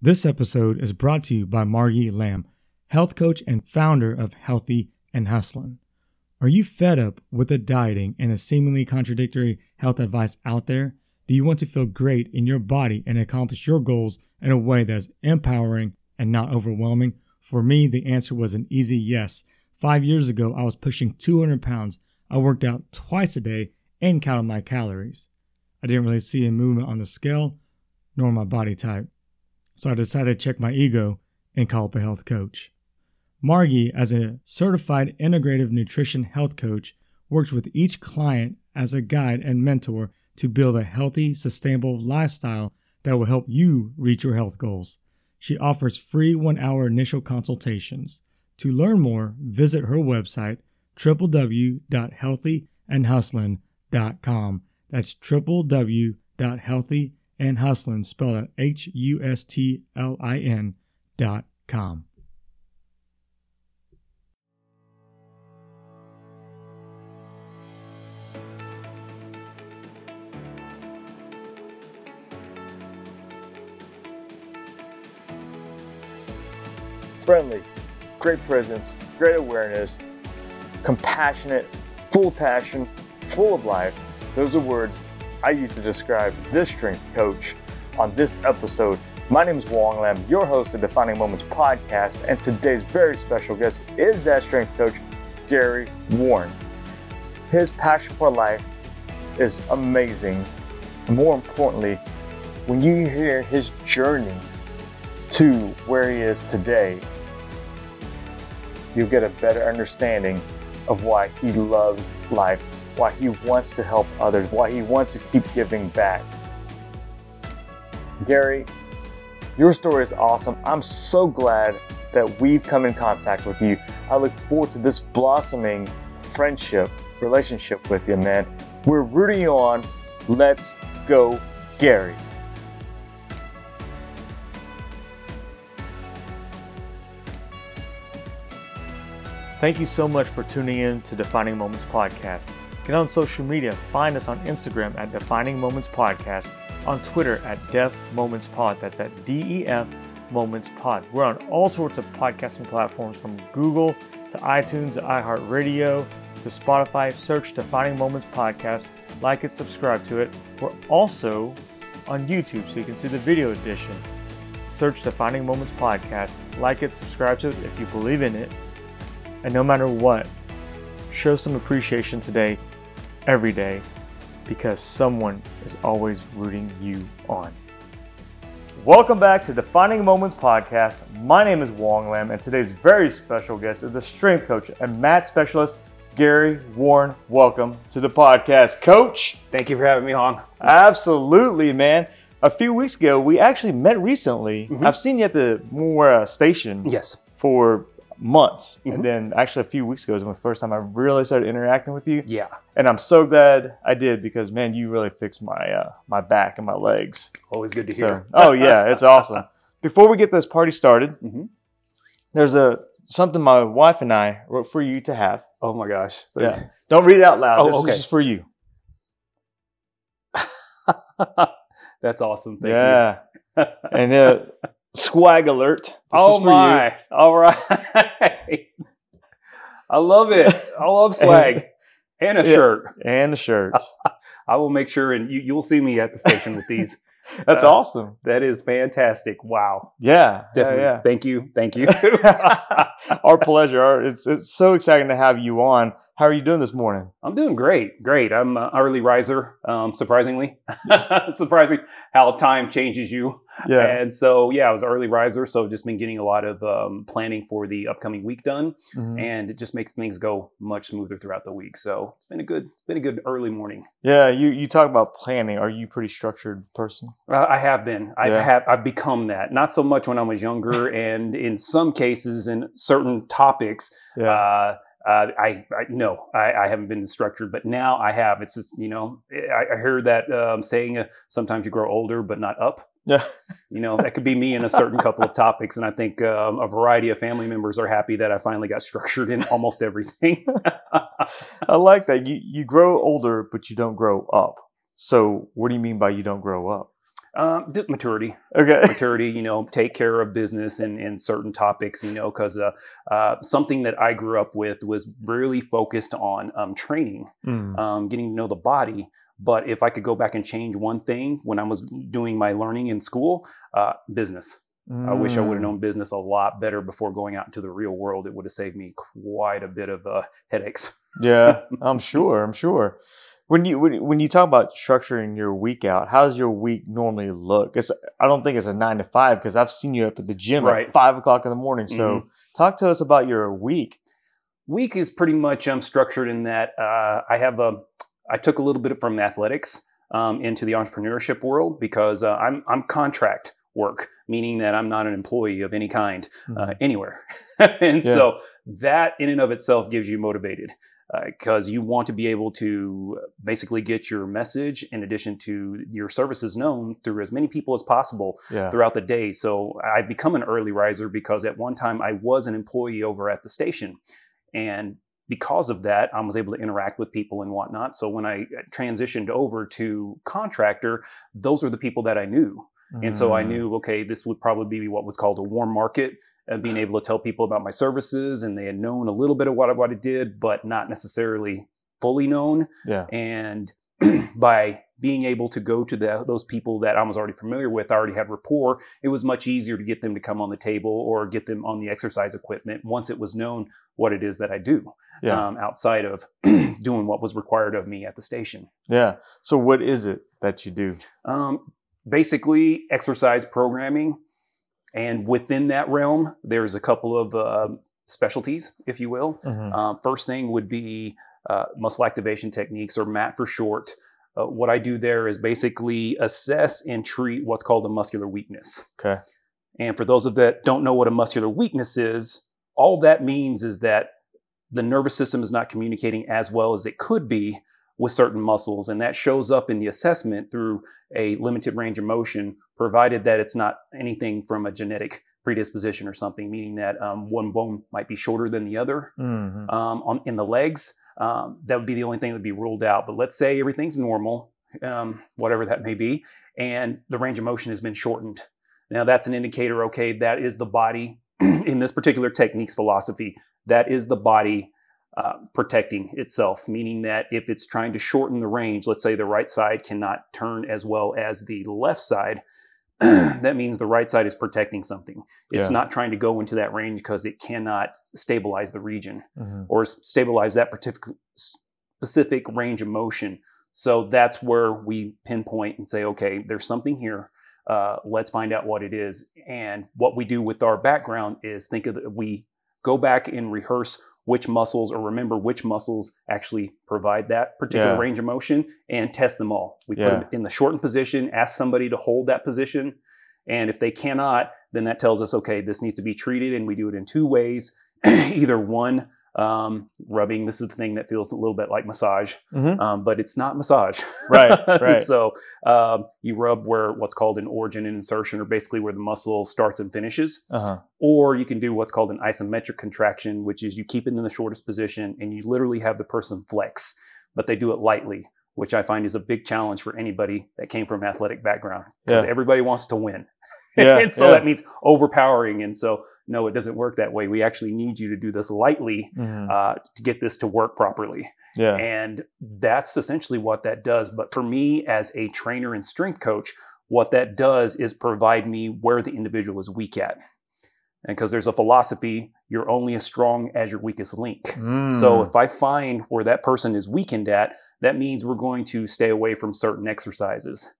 This episode is brought to you by Margie Lamb, health coach and founder of Healthy and Hustlin'. Are you fed up with the dieting and the seemingly contradictory health advice out there? Do you want to feel great in your body and accomplish your goals in a way that's empowering and not overwhelming? For me, the answer was an easy yes. Five years ago, I was pushing 200 pounds. I worked out twice a day and counted my calories. I didn't really see a movement on the scale nor my body type. So I decided to check my ego and call up a health coach. Margie, as a certified integrative nutrition health coach, works with each client as a guide and mentor to build a healthy, sustainable lifestyle that will help you reach your health goals. She offers free one hour initial consultations. To learn more, visit her website www.healthyandhustlin.com. That's www.healthyandhustlin, spelled out H U S T L I N dot com. friendly, great presence, great awareness, compassionate, full passion, full of life. Those are words I use to describe this strength coach on this episode. My name is Wong Lam, your host of Defining Moments podcast, and today's very special guest is that strength coach, Gary Warren. His passion for life is amazing. More importantly, when you hear his journey to where he is today, you'll get a better understanding of why he loves life, why he wants to help others, why he wants to keep giving back. Gary, your story is awesome. I'm so glad that we've come in contact with you. I look forward to this blossoming friendship, relationship with you, man. We're rooting you on. Let's go, Gary. Thank you so much for tuning in to Defining Moments Podcast. Get on social media. Find us on Instagram at Defining Moments Podcast, on Twitter at Def Moments Pod. That's at D E F Moments Pod. We're on all sorts of podcasting platforms from Google to iTunes to iHeartRadio to Spotify. Search Defining Moments Podcast, like it, subscribe to it. We're also on YouTube so you can see the video edition. Search Defining Moments Podcast, like it, subscribe to it if you believe in it. And no matter what, show some appreciation today, every day, because someone is always rooting you on. Welcome back to Defining Moments Podcast. My name is Wong Lam, and today's very special guest is the strength coach and mat specialist, Gary Warren. Welcome to the podcast, Coach. Thank you for having me, Hong. Absolutely, man. A few weeks ago, we actually met recently. Mhm. I've seen you at the Moore station Yes. for months. Mhm. And then actually a few weeks ago was the first time I really started interacting with you. Yeah. And I'm so glad I did because man, you really fixed my uh, my back and my legs. Always good to So, hear. oh yeah, it's awesome. Before we get this party started, Mhm. there's a something my wife and I wrote for you to have. Oh my gosh. Yeah. Don't read it out loud. Oh, this okay. is just for you. That's awesome. Thank you. yeah. and uh, swag alert. This oh is for you. my. All right. I love it. I love swag and a Yeah. shirt. And the shirt. I will make sure, and you, you'll see me at the station with these. That's Uh, awesome. That is fantastic. Wow. Yeah. Definitely. Yeah, Thank you. Thank you. Our pleasure. Our- It's it's so exciting to have you on. How are you doing this morning? I'm doing great. Great. I'm an early riser, um, surprisingly. Surprising how time changes you. Yeah. And so, yeah, I was an early riser. So, just been getting a lot of um, planning for the upcoming week done, Mhm. and it just makes things go much smoother throughout the week. So, it's been a good, it's been a good early morning. Yeah. You you talk about planning. Are you a pretty structured person? Uh, I have been. I've Yeah. have. I've become that. Not so much when I was younger, and in some cases, in certain topics, Yeah. uh, uh, I, I no, I, I haven't been structured, but now I have. It's just you know, I, I heard that um, saying uh, sometimes you grow older, but not up. yeah. You know, that could be me in a certain couple of topics, and I think um, a variety of family members are happy that I finally got structured in almost everything. I like that. You you grow older, but you don't grow up. So what do you mean by you don't grow up? Um, maturity, Okay. maturity. You know, take care of business and in certain topics. You know, because uh, uh, something that I grew up with was really focused on um, training, Mm. um, getting to know the body. But if I could go back and change one thing when I was doing my learning in school, uh, business. I wish I would have Mm. known business a lot better before going out into the real world. It would have saved me quite a bit of uh, headaches. Yeah, I'm sure. I'm sure. When you when, when you talk about structuring your week out, how does your week normally look? It's, I don't think it's a nine to five because I've seen you up at the gym Right. at five o'clock in the morning. So talk to us about your week. Week is pretty much um, structured in that uh, I have a I took a little bit from athletics um, into the entrepreneurship world because uh, I'm I'm contract work, meaning that I'm not an employee of any kind uh, anywhere, and Yeah. so that in and of itself gives you motivated Uh, because you want to be able to basically get your message in addition to your services known through as many people as possible yeah. throughout the day. So I've become an early riser because at one time I was an employee over at the station. And because of that, I was able to interact with people and whatnot. So when I transitioned over to contractor, those are the people that I knew. And so I Mm. knew, okay, this would probably be what was called a warm market, and being able to tell people about my services. And they had known a little bit of what, I- what I did, but not necessarily fully known Yeah. and by being able to go to the, those people that I was already familiar with, I already had rapport. It was much easier to get them to come on the table or get them on the exercise equipment once it was known what it is that I do Yeah. um, outside of doing what was required of me at the station. yeah. So what is it that you do? Um, basically, exercise programming. And within that realm, there's a couple of uh, specialties, if you will. Mhm. Uh, first thing would be uh, muscle activation techniques, or MAT for short. Uh, what I do there is basically assess and treat what's called a muscular weakness. Okay. And for those of that don't know what a muscular weakness is, all that means is that the nervous system is not communicating as well as it could be with certain muscles, and that shows up in the assessment through a limited range of motion, provided that it's not anything from a genetic predisposition or something, meaning that um, one bone might be shorter than the other Mhm. um, on in the legs. Um, that would be the only thing that would be ruled out. But let's say everything's normal, um, whatever that may be, and the range of motion has been shortened. Now that's an indicator. Okay, that is the body in this particular technique's philosophy. That is the body uh, protecting itself, meaning that if it's trying to shorten the range, let's say the right side cannot turn as well as the left side. that means the right side is protecting something. It's Yeah. not trying to go into that range because it cannot stabilize the region Mhm. or stabilize that specific range of motion. So that's where we pinpoint and say, okay, there's something here. Uh, let's find out what it is. And what we do with our background is think of the, we go back and rehearse which muscles or remember which muscles actually provide that particular Yeah. range of motion and test them all. We Yeah. put them in the shortened position, ask somebody to hold that position. And if they cannot, then that tells us, okay, this needs to be treated. And we do it in two ways. Either one, um, rubbing. This is the thing that feels a little bit like massage, Mhm. um, but it's not massage. Right, right. so um, you rub where what's called an origin and insertion, or basically where the muscle starts and finishes. Uh-huh. Or you can do what's called an isometric contraction, which is you keep it in the shortest position and you literally have the person flex, but they do it lightly, which I find is a big challenge for anybody that came from an athletic background because Yeah. everybody wants to win. Yeah, and so yeah. that means overpowering. And so, no, it doesn't work that way. We actually need you to do this lightly Mhm. uh, to get this to work properly. Yeah. And that's essentially what that does. But for me, as a trainer and strength coach, what that does is provide me where the individual is weak at. And because there's a philosophy, you're only as strong as your weakest link. So Mm. if I find where that person is weakened at, that means we're going to stay away from certain exercises.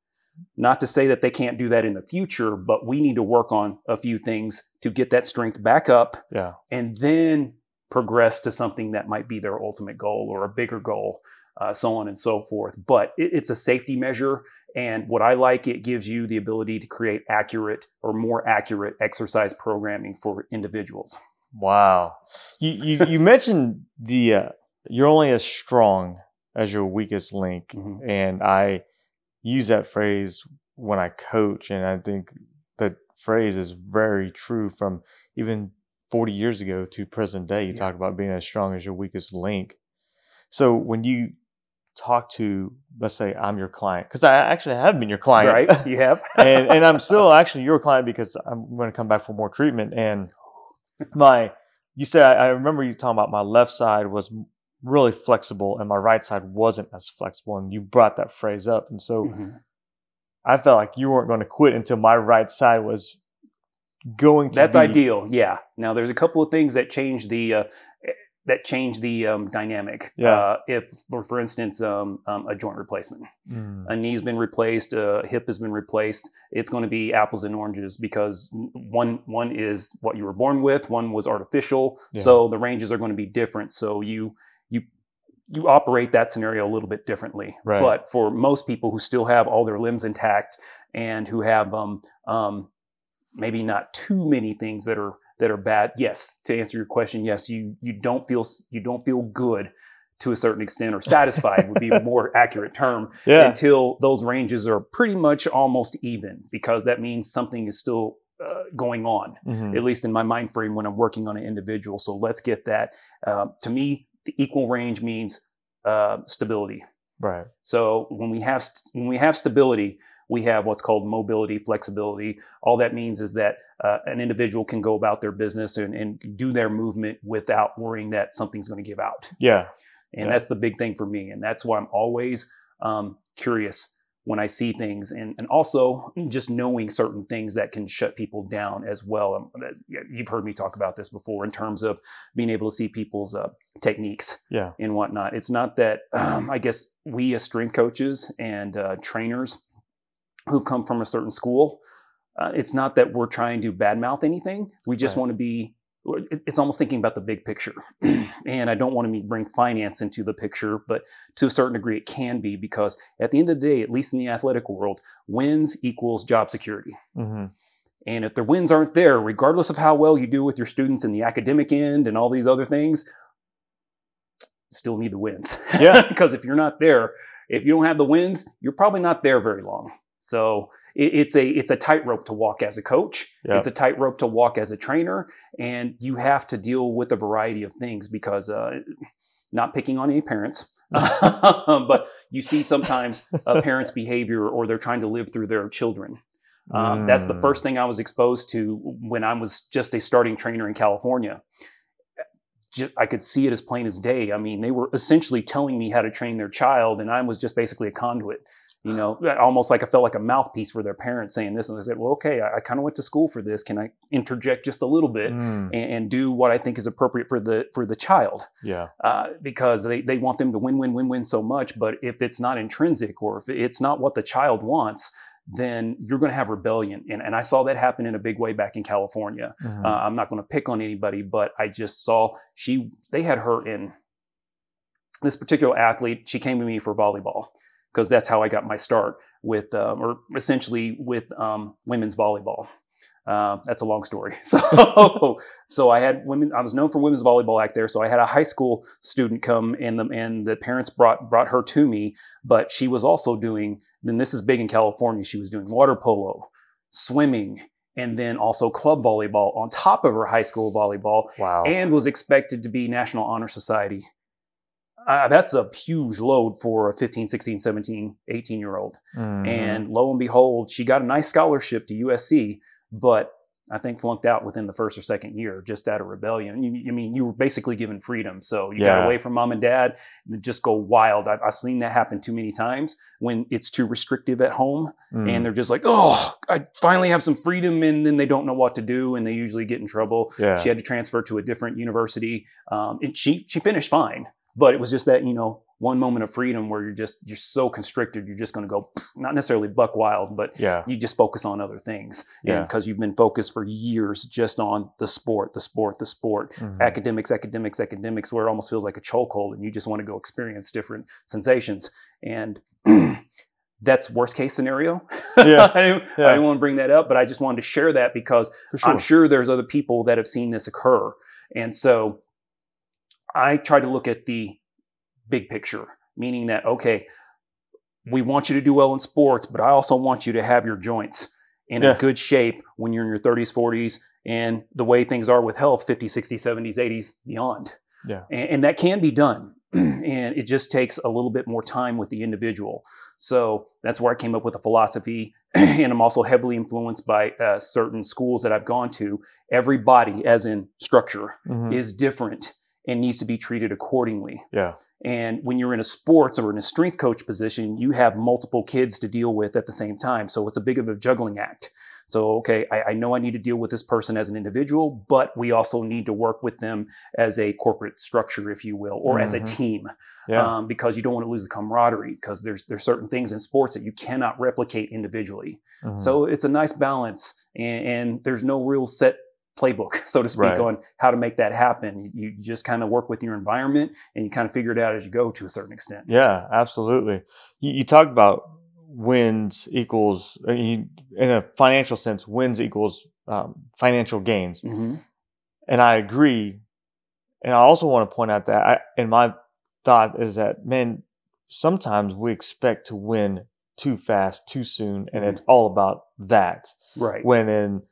Not to say that they can't do that in the future, but we need to work on a few things to get that strength back up yeah. and then progress to something that might be their ultimate goal or a bigger goal, uh, so on and so forth. But it, it's a safety measure. And what I like, it gives you the ability to create accurate or more accurate exercise programming for individuals. Wow. You you, you mentioned the uh, you're only as strong as your weakest link, Mhm. and I use that phrase when I coach, and I think that phrase is very true from even 40 years ago to present day. You Yeah. talk about being as strong as your weakest link. So when you talk to, let's say I'm your client, because I actually have been your client, right? You have, and and I'm still actually your client because I'm going to come back for more treatment. And my, you said I, I remember you talking about my left side was really flexible and my right side wasn't as flexible, and you brought that phrase up, and so. Mhm. I felt like you weren't going to quit until my right side was going to. that's be- ideal. Yeah. Now there's a couple of things that change the uh, eh, that change the um, dynamic. Yeah. Uh, if, for, for instance, um, um, a joint replacement, Mm, a knee's been replaced, a hip has been replaced, it's going to be apples and oranges because one one is what you were born with, one was artificial, Yeah. so the ranges are going to be different. So you you you operate that scenario a little bit differently. Right. But for most people who still have all their limbs intact and who have um, um, maybe not too many things that are that are bad, yes. To answer your question, yes, you you don't feel you don't feel good to a certain extent or satisfied would be a more accurate term yeah. until those ranges are pretty much almost even because that means something is still uh, going on Mhm. at least in my mind frame when i'm working on an individual so let's get that Um to me the equal range means uh, stability Right. so when we have st- when we have stability we have what's called mobility flexibility all that means is that uh, an individual can go about their business and, and do their movement without worrying that something's going to give out Yeah. and Yeah. that's the big thing for me and that's why i'm always um, curious when i see things and, and also just knowing certain things that can shut people down as well Um, you've heard me talk about this before in terms of being able to see people's uh, techniques Yeah. and whatnot it's not that um, i guess we as strength coaches and uh, trainers who've come from a certain school uh, it's not that we're trying to badmouth anything we just Right. want to be it's almost thinking about the big picture. And i don't want to bring finance into the picture but to a certain degree it can be because at the end of the day at least in the athletic world wins equals job security. Hmm and if the wins aren't there regardless of how well you do with your students in the academic end and all these other things still need the wins. Yeah. because if you're not there if you don't have the wins you're probably not there very long so it, it's a it's a tightrope to walk as a coach Yeah. it's a tightrope to walk as a trainer and you have to deal with a variety of things because uh, not picking on any parents but you see sometimes a parent's behavior or they're trying to live through their children um, that's the Mm. first thing I was exposed to when I was just a starting trainer in California. Just, I could see it as plain as day. I mean, they were essentially telling me how to train their child, and I was just basically a conduit. You know, almost like I felt like a mouthpiece for their parents saying this. And I said, "Well, okay, I, I kind of went to school for this. Can I interject just a little bit Mm. and, and do what I think is appropriate for the for the child?" Yeah. uh, because they, they want them to win, win, win, win so much. But if it's not intrinsic or if it's not what the child wants, then you're going to have rebellion. And, and I saw that happen in a big way back in California. Mhm. Uh, I'm not going to pick on anybody, but I just saw she, they had her in this particular athlete. She came to me for volleyball because that's how I got my start with, um, or essentially with um, women's volleyball. Uh, that's a long story. So, so I had women. I was known for women's volleyball back there. So I had a high school student come, and the and the parents brought brought her to me. But she was also doing. Then this is big in California. She was doing water polo, swimming, and then also club volleyball on top of her high school volleyball, wow. and was expected to be National Honor Society. Uh, that's a huge load for a 15, 16, 17, 18 year old. Mhm. And lo and behold, she got a nice scholarship to USC, but I think flunked out within the first or second year just out of rebellion. You, I mean, you were basically given freedom. So you got away from mom and dad, and just go wild. I've, I've seen that happen too many times when it's too restrictive at home Mm. and they're just like, oh, I finally have some freedom. And then they don't know what to do and they usually get in trouble. yeah. She had to transfer to a different university. Um, and she, she finished fine, but it was just that, you know, one moment of freedom where you're just, you're so constricted, you're just going to go, not necessarily buck wild, but yeah. you just focus on other things. Yeah. Because you've been focused for years just on the sport, the sport, the sport, Mhm. academics, academics, academics, where it almost feels like a chokehold and you just want to go experience different sensations. And that's worst case scenario. Yeah. I, didn't, Yeah. I didn't want to bring that up, but I just wanted to share that because sure. I'm sure there's other people that have seen this occur. And so I try to look at the big picture, meaning that, okay, we want you to do well in sports, but I also want you to have your joints in Yeah. a good shape when you're in your 30s, 40s, and the way things are with health 50s, 60s, 70s, 80s, beyond. Yeah. And, and that can be done. and it just takes a little bit more time with the individual. So that's where I came up with a philosophy. and I'm also heavily influenced by uh, certain schools that I've gone to. Every body, as in structure, Mhm. is different and needs to be treated accordingly. yeah. And when you're in a sports or in a strength coach position, you have multiple kids to deal with at the same time. So it's a big of a juggling act. So, okay, I, I know I need to deal with this person as an individual, but we also need to work with them as a corporate structure, if you will, or as a Mhm. team, Yeah. um, because you don't want to lose the camaraderie. Because there's there's certain things in sports that you cannot replicate individually. Mhm. So it's a nice balance, and, and there's no real set playbook, so to speak, Right. on how to make that happen. You, just kind of work with your environment, and you kind of figure it out as you go to a certain extent. Yeah, absolutely. You, you talked about wins equals, uh, in a financial sense, wins equals um, financial gains. hmm And I agree. And I also want to point out that, I, and my thought is that, man, sometimes we expect to win too fast, too soon, and Mhm. it's all about that. Right. When in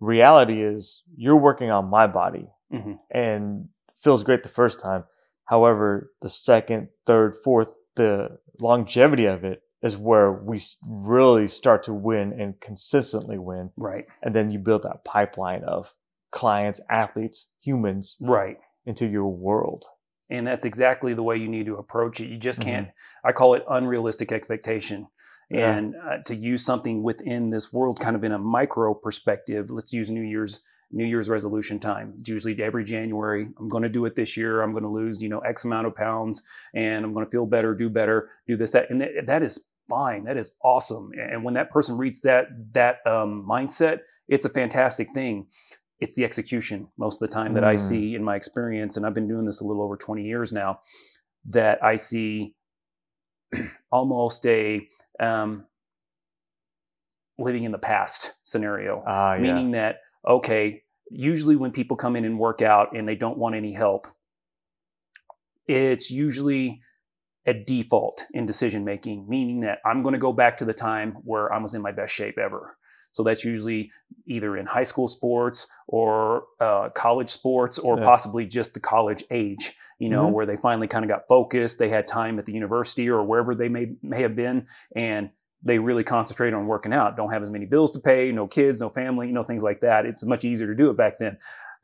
reality is you're working on my body Mhm. and feels great the first time. However, the second, third, fourth, the longevity of it is where we really start to win and consistently win. Right. And then you build that pipeline of clients, athletes, humans Right. into your world. And that's exactly the way you need to approach it. You just Mhm. can't, I call it unrealistic expectation. Yeah. And uh, to use something within this world, kind of in a micro perspective, let's use New Year's. New Year's resolution time. It's usually every January. I'm going to do it this year. I'm going to lose, you know, X amount of pounds, and I'm going to feel better, do better, do this, that, and that, that is fine. That is awesome. And when that person reads that that um, mindset, it's a fantastic thing. It's the execution most of the time that I Mm. see in my experience, and I've been doing this a little over 20 years now. That I see almost a um, living in the past scenario Ah, yeah. meaning that okay usually when people come in and work out and they don't want any help it's usually a default in decision making meaning that i'm going to go back to the time where i was in my best shape ever so that's usually either in high school sports or uh, college sports or Yeah. possibly just the college age you know Mhm. where they finally kind of got focused they had time at the university or wherever they may may have been and they really concentrate on working out don't have as many bills to pay no kids no family you know things like that it's much easier to do it back then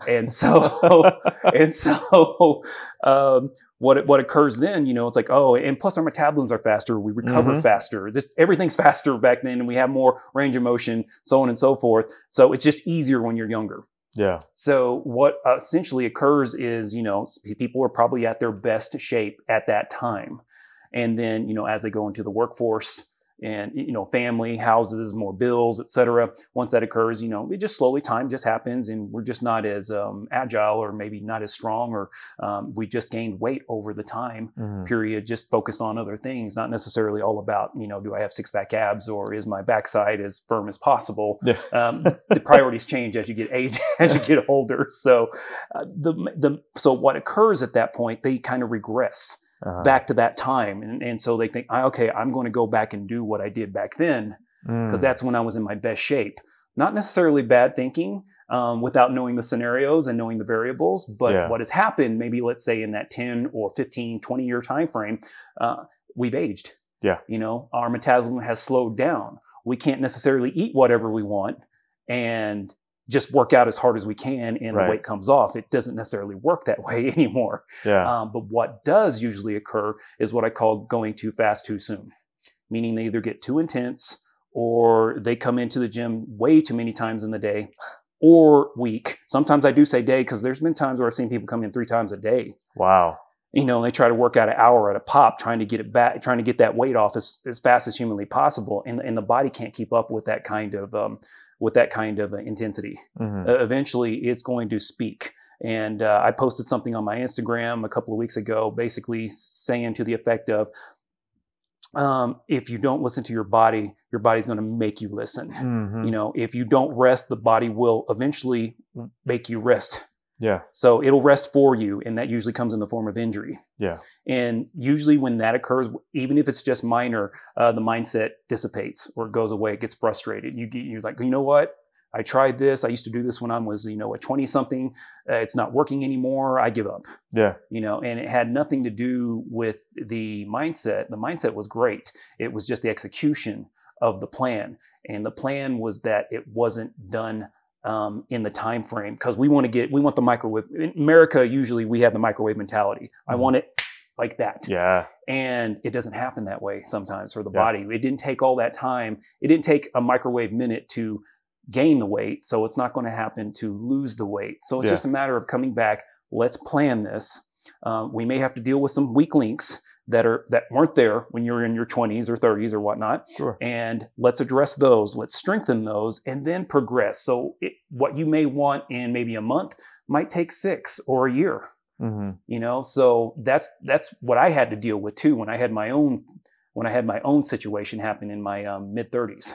and so and so um, what what occurs then you know it's like oh and plus our metabolisms are faster we recover Mhm. faster this, everything's faster back then and we have more range of motion so on and so forth so it's just easier when you're younger yeah. so what uh, essentially occurs is, you know, people are probably at their best shape at that time, and then you know as they go into the workforce and you know family, houses, more bills, et cetera. Once that occurs, you know, it just slowly time just happens, and we're just not as um, agile or maybe not as strong, or um, we just gained weight over the time Mhm. period just focused on other things not necessarily all about you know do i have six pack abs or is my backside as firm as possible Yeah. um, the priorities change as you get age as you get older so uh, the the so what occurs at that point they kind of regress Uh-huh. back to that time and, and so they think "Ah, okay i'm going to go back and do what i did back then because Mm. that's when i was in my best shape not necessarily bad thinking um, without knowing the scenarios and knowing the variables but Yeah. what has happened maybe let's say in that 10 or 15 20 year time frame uh, we've aged Yeah. you know our metabolism has slowed down we can't necessarily eat whatever we want and just work out as hard as we can and Right. the weight comes off it doesn't necessarily work that way anymore yeah. um, but what does usually occur is what I call going too fast too soon, meaning they either get too intense or they come into the gym way too many times in the day or week. Sometimes I do say day because there's been times where I've seen people come in three times a day. wow. You know, they try to work out an hour at a pop, trying to get it back, trying to get that weight off as, as fast as humanly possible, and, and the body can't keep up with that kind of um, with that kind of uh, intensity Mhm. uh, eventually it's going to speak. And uh, I posted something on my Instagram a couple of weeks ago, basically saying to the effect of, um, if you don't listen to your body, your body's going to make you listen. Mhm. You know, if you don't rest, the body will eventually make you rest. Yeah. So it'll rest for you, and that usually comes in the form of injury. Yeah. And usually, when that occurs, even if it's just minor, uh, the mindset dissipates or it goes away. It gets frustrated. You get, you're like, you know what? I tried this. I used to do this when I was, you know, a 20 something. Uh, it's not working anymore. I give up. Yeah. You know, and it had nothing to do with the mindset. The mindset was great. It was just the execution of the plan. And the plan was that it wasn't done um, in the time frame because we want to get we want the microwave. In America, usually we have the microwave mentality. I Mhm. want it like that Yeah. and it doesn't happen that way sometimes for the Yeah. body it didn't take all that time it didn't take a microwave minute to gain the weight so it's not going to happen to lose the weight so it's Yeah. just a matter of coming back let's plan this um, we may have to deal with some weak links that are that weren't there when you were in your 20s or 30s or whatnot. Sure. and let's address those let's strengthen those and then progress. So it, what you may want in maybe a month might take six or a year. Hmm you know so that's that's what i had to deal with too when i had my own when i had my own situation happen in my um, mid 30s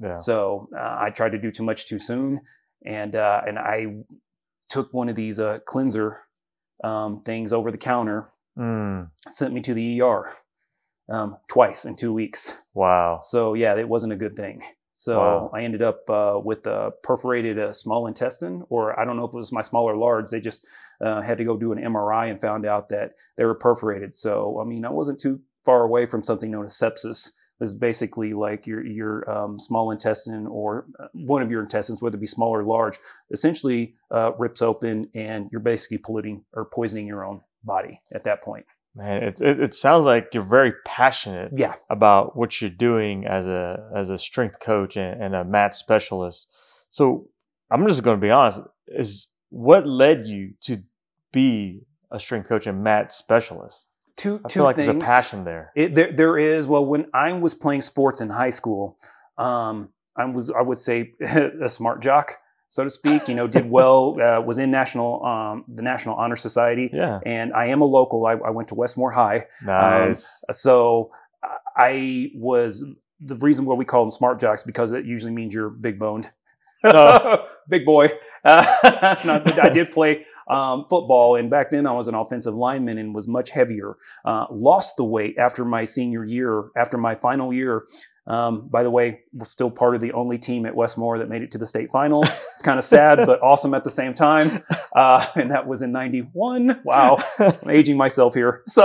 Yeah. so uh, i tried to do too much too soon and uh, and i took one of these uh, cleanser um, things over the counter Mm. sent me to the er um, twice in two weeks Wow. so yeah it wasn't a good thing so Wow. i ended up uh, with a perforated uh, small intestine or i don't know if it was my small or large they just uh, had to go do an mri and found out that they were perforated so i mean i wasn't too far away from something known as sepsis this is basically like your your um, small intestine or uh, one of your intestines whether it be small or large essentially uh, rips open and you're basically polluting or poisoning your own body at that point Man, it, it, it sounds like you're very passionate yeah about what you're doing as a as a strength coach and, and a mat specialist. So I'm just going to be honest: is what led you to be a strength coach and mat specialist? two I two feel like things. there's a passion there. It, there, there is. Well, when I was playing sports in high school, um, I was, I would say, a smart jock, so to speak. You know, did well, uh, was in national, um, the National Honor Society, Yeah, and I am a local. I, I went to Westmoore High, nice. so I was the reason why we call them smart jocks because it usually means you're big boned. Oh. big boy. Uh, no, I did play um, football, and back then I was an offensive lineman and was much heavier. Uh, lost the weight after my senior year, after my final year. Um, by the way, we're still part of the only team at Westmoore that made it to the state finals. It's kind of sad, but awesome at the same time. Uh, and that was in '91. Wow, I'm aging myself here. So,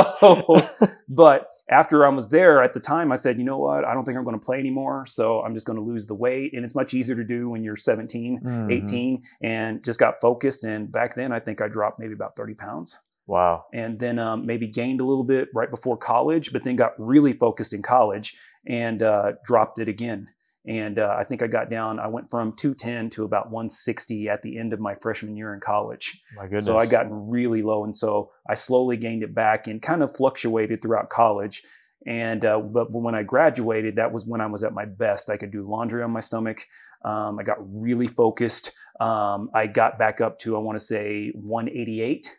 but after I was there at the time, I said, you know what? I don't think I'm going to play anymore. So I'm just going to lose the weight. And it's much easier to do when you're 17, Mhm. 18, and just got focused. And back then, I think I dropped maybe about 30 pounds Wow. and then um, maybe gained a little bit right before college, but then got really focused in college and uh, dropped it again. And uh, I think I got down, I went from 210 to about 160 at the end of my freshman year in college. My goodness. So I gotten really low, and so I slowly gained it back and kind of fluctuated throughout college. And uh, but when I graduated, that was when I was at my best. I could do laundry on my stomach. Um, I got really focused. Um, I got back up to I want to say 188,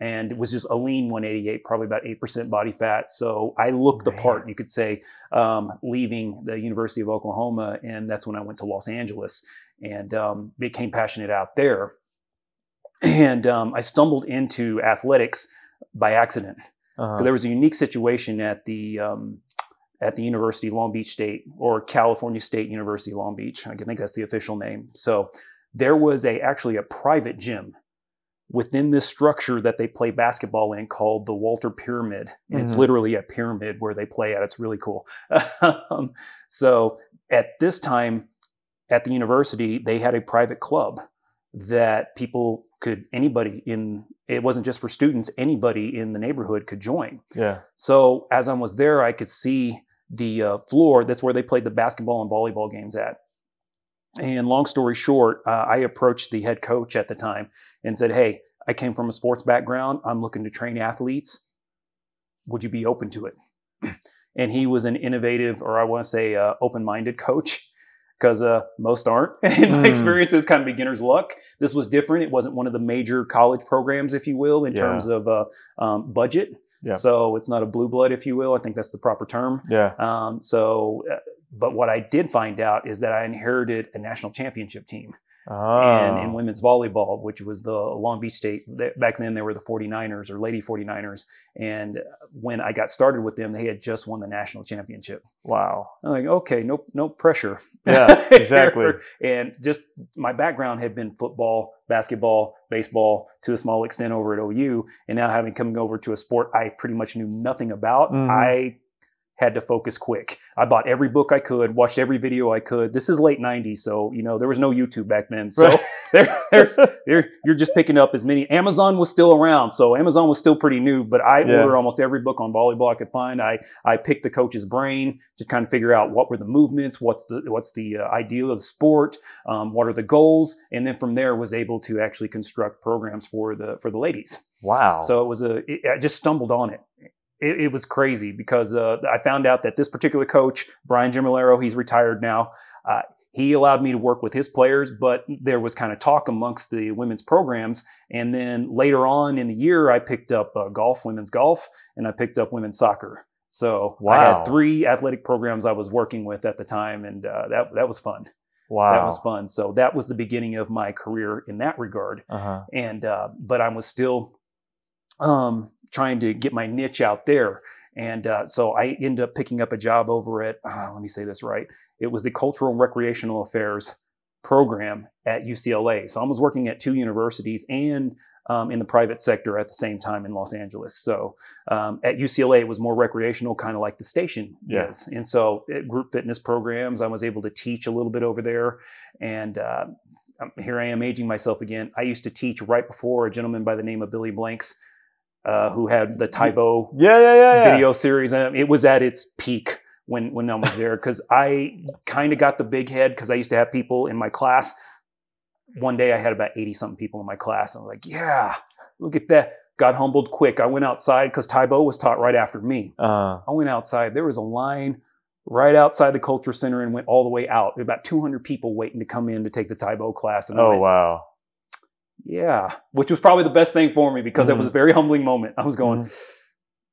and it was just a lean 188, probably about eight percent body fat. So I looked the part, you could say, um, leaving the University of Oklahoma, and that's when I went to Los Angeles and um, became passionate out there and um, I stumbled into athletics by accident. Uh-huh. There was a unique situation at the um, at the University of Long Beach State or California State University Long Beach. I think that's the official name. So there was a actually a private gym within this structure that they play basketball in called the Walter Pyramid. And it's Mhm. literally a pyramid where they play at. It's really cool. um, so at this time at the university, they had a private club that people could anybody in it wasn't just for students anybody in the neighborhood could join yeah. so as i was there i could see the uh, floor that's where they played the basketball and volleyball games at and long story short uh, i approached the head coach at the time and said hey i came from a sports background i'm looking to train athletes would you be open to it and he was an innovative or i want to say uh, open-minded coach because uh, most aren't. In my Mm. experience, it's kind of beginner's luck. This was different. It wasn't one of the major college programs, if you will, in Yeah. terms of uh, um, budget. Yeah. So it's not a blue blood, if you will. I think that's the proper term. Yeah. Um, so, uh, but what I did find out is that I inherited a national championship team. Oh. and in women's volleyball, which was the Long Beach State. Back then, they were the 49ers or Lady 49ers. And when I got started with them, they had just won the national championship. wow. I'm like, okay, no, no pressure. Yeah, exactly. and just my background had been football, basketball, baseball, to a small extent over at OU. And now having coming over to a sport I pretty much knew nothing about, Mhm. I had to focus quick. I bought every book I could, watched every video I could. This is late '90s, so you know there was no YouTube back then. So Right. there, there's there, you're just picking up as many. Amazon was still around, so Amazon was still pretty new. But I Yeah. ordered almost every book on volleyball I could find. I I picked the coach's brain, just kind of figure out what were the movements, what's the what's the uh, ideal of the sport, um, what are the goals, and then from there was able to actually construct programs for the for the ladies. Wow. So it was a, it, I just stumbled on it. It, it was crazy because uh, I found out that this particular coach, Brian Gimmillaro, he's retired now. Uh, he allowed me to work with his players, but there was kind of talk amongst the women's programs. And then later on in the year, I picked up uh, golf, women's golf, and I picked up women's soccer. So I had three athletic programs I was working with at the time, and uh, that that was fun. wow. That was fun. So that was the beginning of my career in that regard Uh-huh. and uh, but I was still um, trying to get my niche out there. And uh, so I ended up picking up a job over at, uh, let me say this right, it was the Cultural and Recreational Affairs program at UCLA. So I was working at two universities and um, in the private sector at the same time in Los Angeles. So um, at UCLA, it was more recreational, kind of like the station Yeah. is. And so at group fitness programs, I was able to teach a little bit over there. And uh, here I am aging myself again. I used to teach right before a gentleman by the name of Billy Blanks, uh, who had the Tae Bo Yeah, yeah, yeah, yeah. video series. And it was at its peak when when I was there because I kind of got the big head because I used to have people in my class. One day I had about eighty something people in my class. I was like, "Yeah, look at that." Got humbled quick. I went outside because Tae Bo was taught right after me. Uh, I went outside. There was a line right outside the culture center and went all the way out. About 200 people waiting to come in to take the Tae Bo class. And oh, went, wow. Yeah, which was probably the best thing for me because it was a very humbling moment. I was going,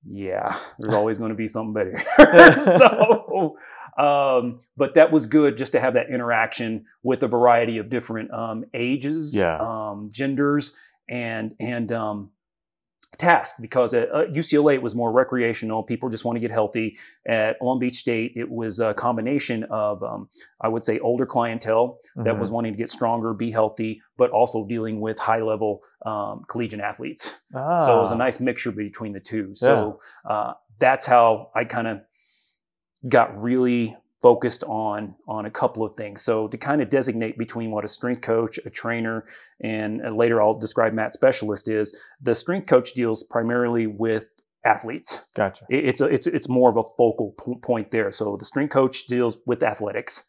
yeah, there's always going to be something better. so, um, but that was good just to have that interaction with a variety of different um, ages, Yeah. um, genders, and and um, task because at uh, UCLA it was more recreational. People just want to get healthy. At Long Beach State, it was a combination of, um, I would say, older clientele that Mhm. was wanting to get stronger, be healthy, but also dealing with high level um, collegiate athletes. Ah. So it was a nice mixture between the two. So uh, that's how I kind of got really focused on on a couple of things. So to kind of designate between what a strength coach, a trainer, and later I'll describe MAT specialist is the strength coach deals primarily with athletes. Gotcha. It's a, it's it's more of a focal point there. So the strength coach deals with athletics.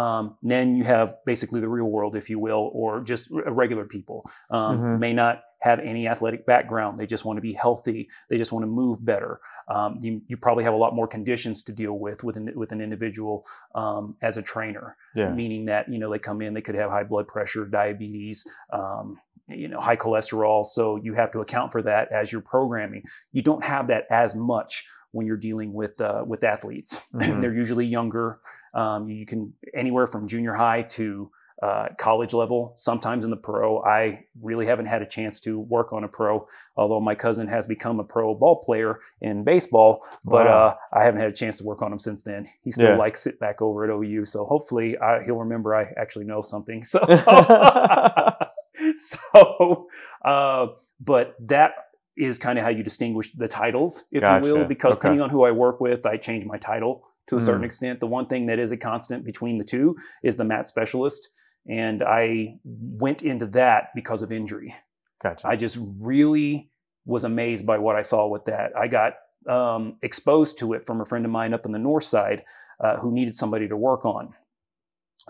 Um, then you have basically the real world, if you will, or just regular people. Um, Mhm. May not have any athletic background. They just want to be healthy. They just want to move better. Um, you, you probably have a lot more conditions to deal with with an, with an individual um, as a trainer Yeah. meaning that you know they come in they could have high blood pressure diabetes um, you know high cholesterol so you have to account for that as you're programming you don't have that as much when you're dealing with uh, with athletes Mhm. they're usually younger um, you can anywhere from junior high to uh, college level sometimes in the pro i really haven't had a chance to work on a pro although my cousin has become a pro ball player in baseball but Wow. uh, I haven't had a chance to work on him since then. He still Yeah. likes it back over at OU, so hopefully I, he'll remember I actually know something. So, so, uh, but that is kind of how you distinguish the titles, if you will, because Okay. depending on who I work with, I change my title to a certain Mm. extent. The one thing that is a constant between the two is the mat specialist, and I went into that because of injury. Gotcha. I just really was amazed by what I saw with that. I got um, exposed to it from a friend of mine up in the north side uh, who needed somebody to work on.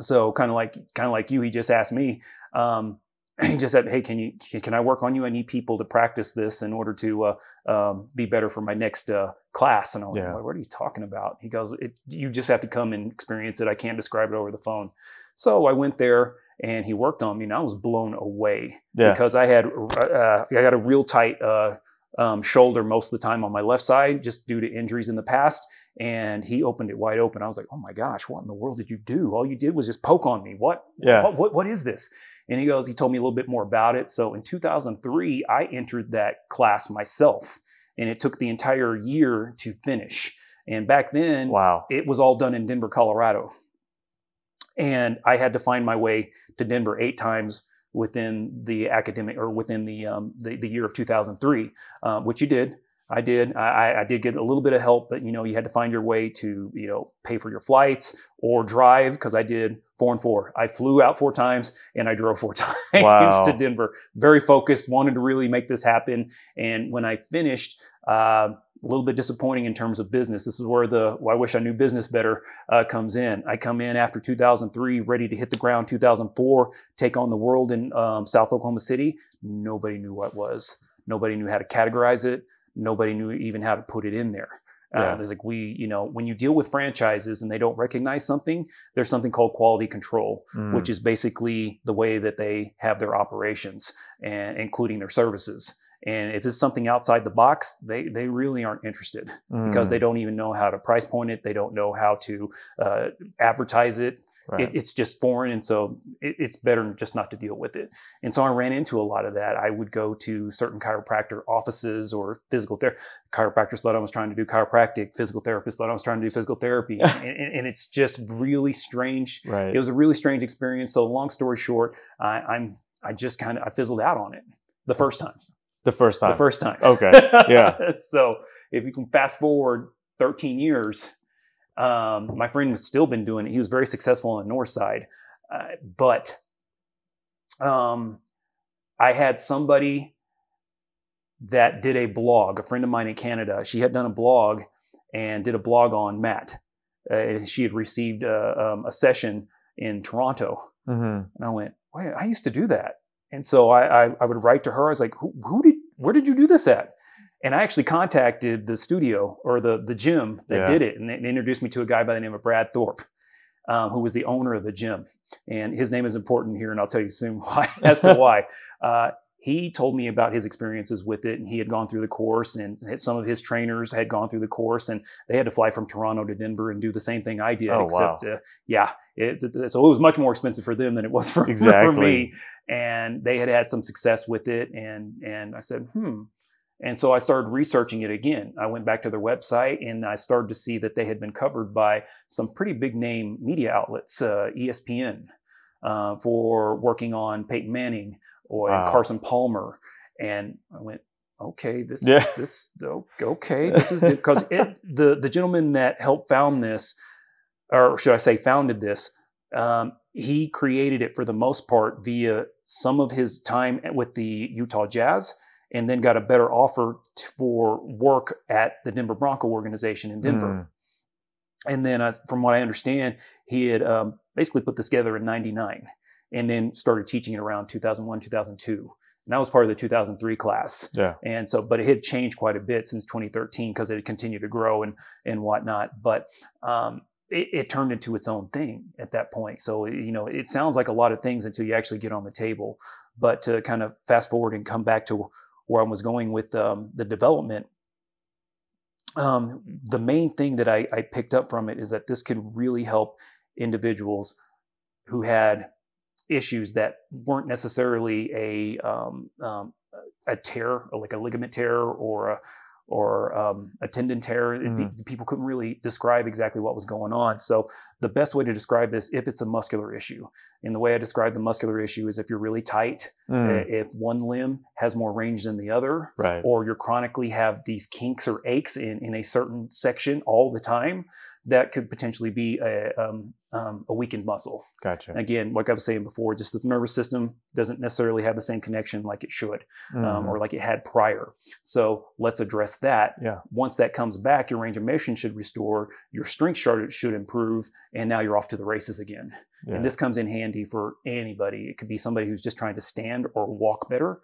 So kind of like kind of like you, he just asked me. Um, he just said, "Hey, can you can I work on you? I need people to practice this in order to uh, um, be better for my next uh, class." And I was Yeah. like, "What are you talking about?" He goes, it, "You just have to come and experience it. I can't describe it over the phone." So I went there and he worked on me, and I was blown away yeah. because I had uh, I got a real tight uh, um, shoulder most of the time on my left side, just due to injuries in the past. And he opened it wide open. I was like, "Oh my gosh, what in the world did you do? All you did was just poke on me. What? Yeah. What? What, what is this?" And he goes, he told me a little bit more about it. So in 2003, I entered that class myself, and it took the entire year to finish. And back then, Wow. it was all done in Denver, Colorado. And I had to find my way to Denver eight times within the academic or within the um, the, the year of 2003, uh, which you did. I did. I, I did get a little bit of help, but you know, you had to find your way to you know pay for your flights or drive because I did four and four. I flew out four times and I drove four times Wow. to Denver. Very focused, wanted to really make this happen. And when I finished, uh, a little bit disappointing in terms of business. This is where the well, I wish I knew business better uh, comes in. I come in after 2003, ready to hit the ground. 2004, take on the world in um, South Oklahoma City. Nobody knew what it was. Nobody knew how to categorize it. Nobody knew even how to put it in there. Uh, There's like we, you know, when you deal with franchises and they don't recognize something, there's something called quality control Mm. which is basically the way that they have their operations and including their services. And if it's something outside the box, they they really aren't interested because Mm. they don't even know how to price point it. They don't know how to uh, advertise it. Right. it. It's just foreign, and so it, it's better just not to deal with it. And so I ran into a lot of that. I would go to certain chiropractor offices or physical therapy. Chiropractors thought I was trying to do chiropractic. Physical therapists thought I was trying to do physical therapy, and, and, and it's just really strange right. it was a really strange experience. So long story short, I, I'm I just kind of I fizzled out on it the first time. The first time. The first time. Okay, yeah. so if you can fast forward 13 years, um, my friend has still been doing it. He was very successful on the north side, uh, but um, I had somebody that did a blog. A friend of mine in Canada. She had done a blog and did a blog on MAT. Uh, she had received a, um, a session in Toronto, Mhm. and I went, "Wait, I used to do that." And so I, I, I would write to her. I was like, "Who, who did? Where did you do this at?" And I actually contacted the studio or the the gym that Yeah. did it, and they, they introduced me to a guy by the name of Brad Thorpe, um, who was the owner of the gym. And his name is important here, and I'll tell you soon why as to why. Uh, he told me about his experiences with it, and he had gone through the course, and some of his trainers had gone through the course, and they had to fly from Toronto to Denver and do the same thing I did, Oh, wow. except uh, yeah, it, so it was much more expensive for them than it was for, for Exactly. me. And they had had some success with it, and and I said, hmm. And so I started researching it again. I went back to their website and I started to see that they had been covered by some pretty big name media outlets, uh, ESPN, uh, for working on Peyton Manning or Wow. Carson Palmer. And I went, okay, this, Yeah. this, okay, this is because it, the the gentleman that helped found this, or should I say, founded this, um, he created it for the most part via some of his time with the Utah Jazz, and then got a better offer t- for work at the Denver Bronco organization in Denver. Mm. And then, I, from what I understand, he had um, basically put this together in '99, and then started teaching it around 2001, 2002. And that was part of the 2003 class. Yeah. And so, but it had changed quite a bit since 2013 because it had continued to grow and and whatnot. But um, it, it turned into its own thing at that point. So you know, it sounds like a lot of things until you actually get on the table. But to kind of fast forward and come back to where I was going with um, the development, um, the main thing that I, I picked up from it is that this could really help individuals who had issues that weren't necessarily a um, um, a tear, like a ligament tear or a or um, a tendon tear. It- Mhm. People couldn't really describe exactly what was going on. So the best way to describe this, if it's a muscular issue, and the way I describe the muscular issue is if you're really tight, Mm. if one limb has more range than the other, Right. or you're chronically have these kinks or aches in, in a certain section all the time, that could potentially be a, um, um, a weakened muscle. Gotcha. Again, like I was saying before, just that the nervous system doesn't necessarily have the same connection like it should um, Mhm. or like it had prior. So let's address that. Yeah. Once that comes back, your range of motion should restore, your strength should, should improve, and now you're off to the races again. Yeah. And this comes in handy for anybody. It could be somebody who's just trying to stand or walk better,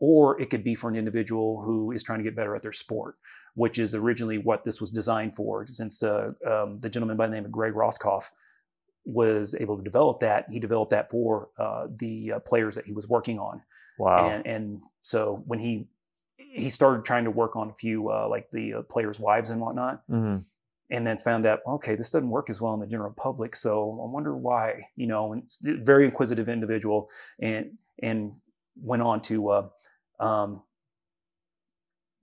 or it could be for an individual who is trying to get better at their sport, which is originally what this was designed for. Since uh, um, the gentleman by the name of Greg Roskopf was able to develop that, he developed that for uh, the uh, players that he was working on. wow. And, and so when he he started trying to work on a few uh, like the uh, players' wives and whatnot, hmm and then found out okay, this doesn't work as well in the general public. So I wonder why. You know, and very inquisitive individual, and and went on to uh, um,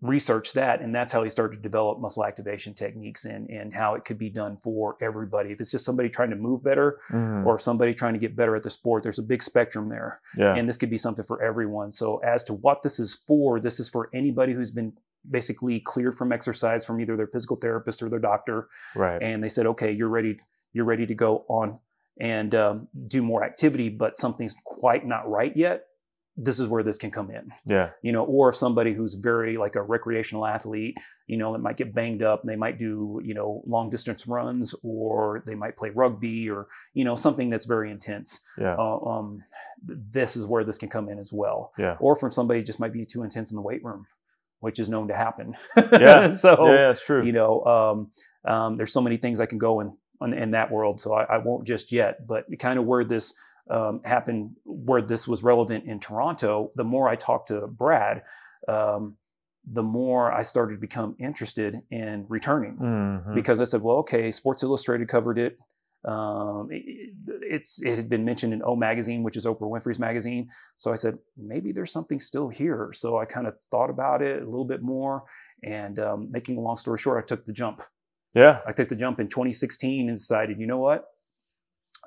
research that, and that's how he started to develop muscle activation techniques and and how it could be done for everybody. If it's just somebody trying to move better, hmm or somebody trying to get better at the sport, there's a big spectrum there Yeah. and this could be something for everyone. So as to what this is for, this is for anybody who's been basically cleared from exercise from either their physical therapist or their doctor, right. and they said, okay, you're ready, you're ready to go on and um, do more activity, but something's quite not right yet. This is where this can come in, yeah. you know, or if somebody who's very like a recreational athlete, you know, that might get banged up, and they might do, you know, long distance runs, or they might play rugby, or you know, something that's very intense Yeah. uh, um, this is where this can come in as well. Yeah. Or from somebody just might be too intense in the weight room, which is known to happen. Yeah. so yeah. That's true. you know, um, um, there's so many things I can go in in, in that world. So I, I won't just yet. But kind of where this um, happened, where this was relevant in Toronto, the more I talked to Brad. Um, the more I started to become interested in returning Mhm. because I said, well, okay, Sports Illustrated covered it. Um, it, it's it had been mentioned in O Magazine, which is Oprah Winfrey's magazine. So I said, maybe there's something still here. So I kind of thought about it a little bit more. And um, making a long story short, I took the jump. Yeah. I took the jump in 2016 and decided, you know what?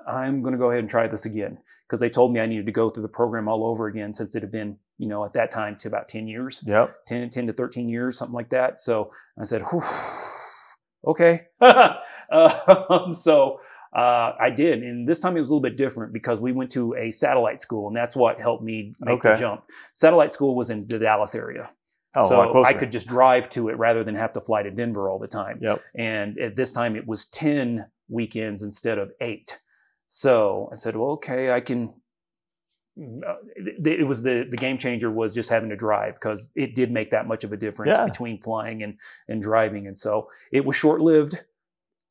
I'm going to go ahead and try this again because they told me I needed to go through the program all over again since it had been, you know, at that time to about 10 years. Yep. 10, 10 to 13 years, something like that. So I said, okay. um, so uh, I did. And this time it was a little bit different because we went to a satellite school, and that's what helped me make the jump. Satellite school was in the Dallas area. Oh, so I could just drive to it rather than have to fly to Denver all the time. Yep. And at this time it was 10 weekends instead of eight. So I said, well, okay, I can. uh, It was the the game changer was just having to drive because it did make that much of a difference Yeah. between flying and and driving, and so it was short lived.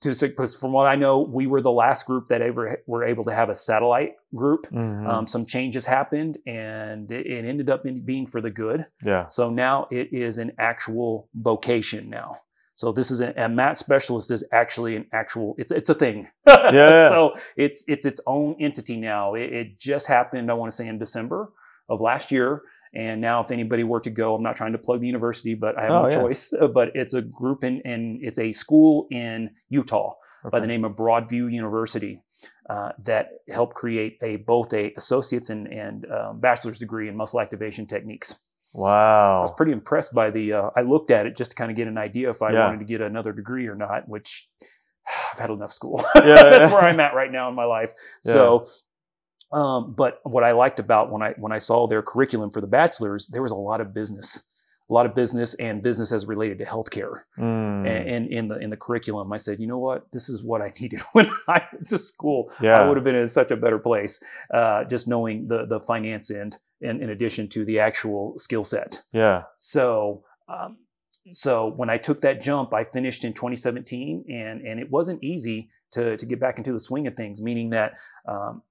To because from what I know, we were the last group that ever were able to have a satellite group. Mhm. Um, some changes happened, and it, it ended up in being for the good. yeah. So now it is an actual vocation now. So this is a, a MAT specialist is actually an actual it's it's a thing. Yeah. so it's it's its own entity now. It, it just happened. I want to say in December of last year. And now, if anybody were to go, I'm not trying to plug the university, but I have Oh, no yeah. choice. But it's a group in, and it's a school in Utah by the name of Broadview University uh, that helped create a both a associate's and, and um, bachelor's degree in muscle activation techniques. I was pretty impressed by the. Uh, I looked at it just to kind of get an idea if I Yeah. wanted to get another degree or not. Which I've had enough school. Yeah, That's yeah. where I'm at right now in my life. So, um, but what I liked about when I when I saw their curriculum for the bachelor's, there was a lot of business, a lot of business and business as related to healthcare Mm. and, and in the in the curriculum, I said, you know what, this is what I needed when I went to school. I would have been in such a better place, uh, just knowing the the finance end, in, in addition to the actual skill set. Yeah. So, um, so when I took that jump, I finished in 2017, and and it wasn't easy to to get back into the swing of things. Meaning that um,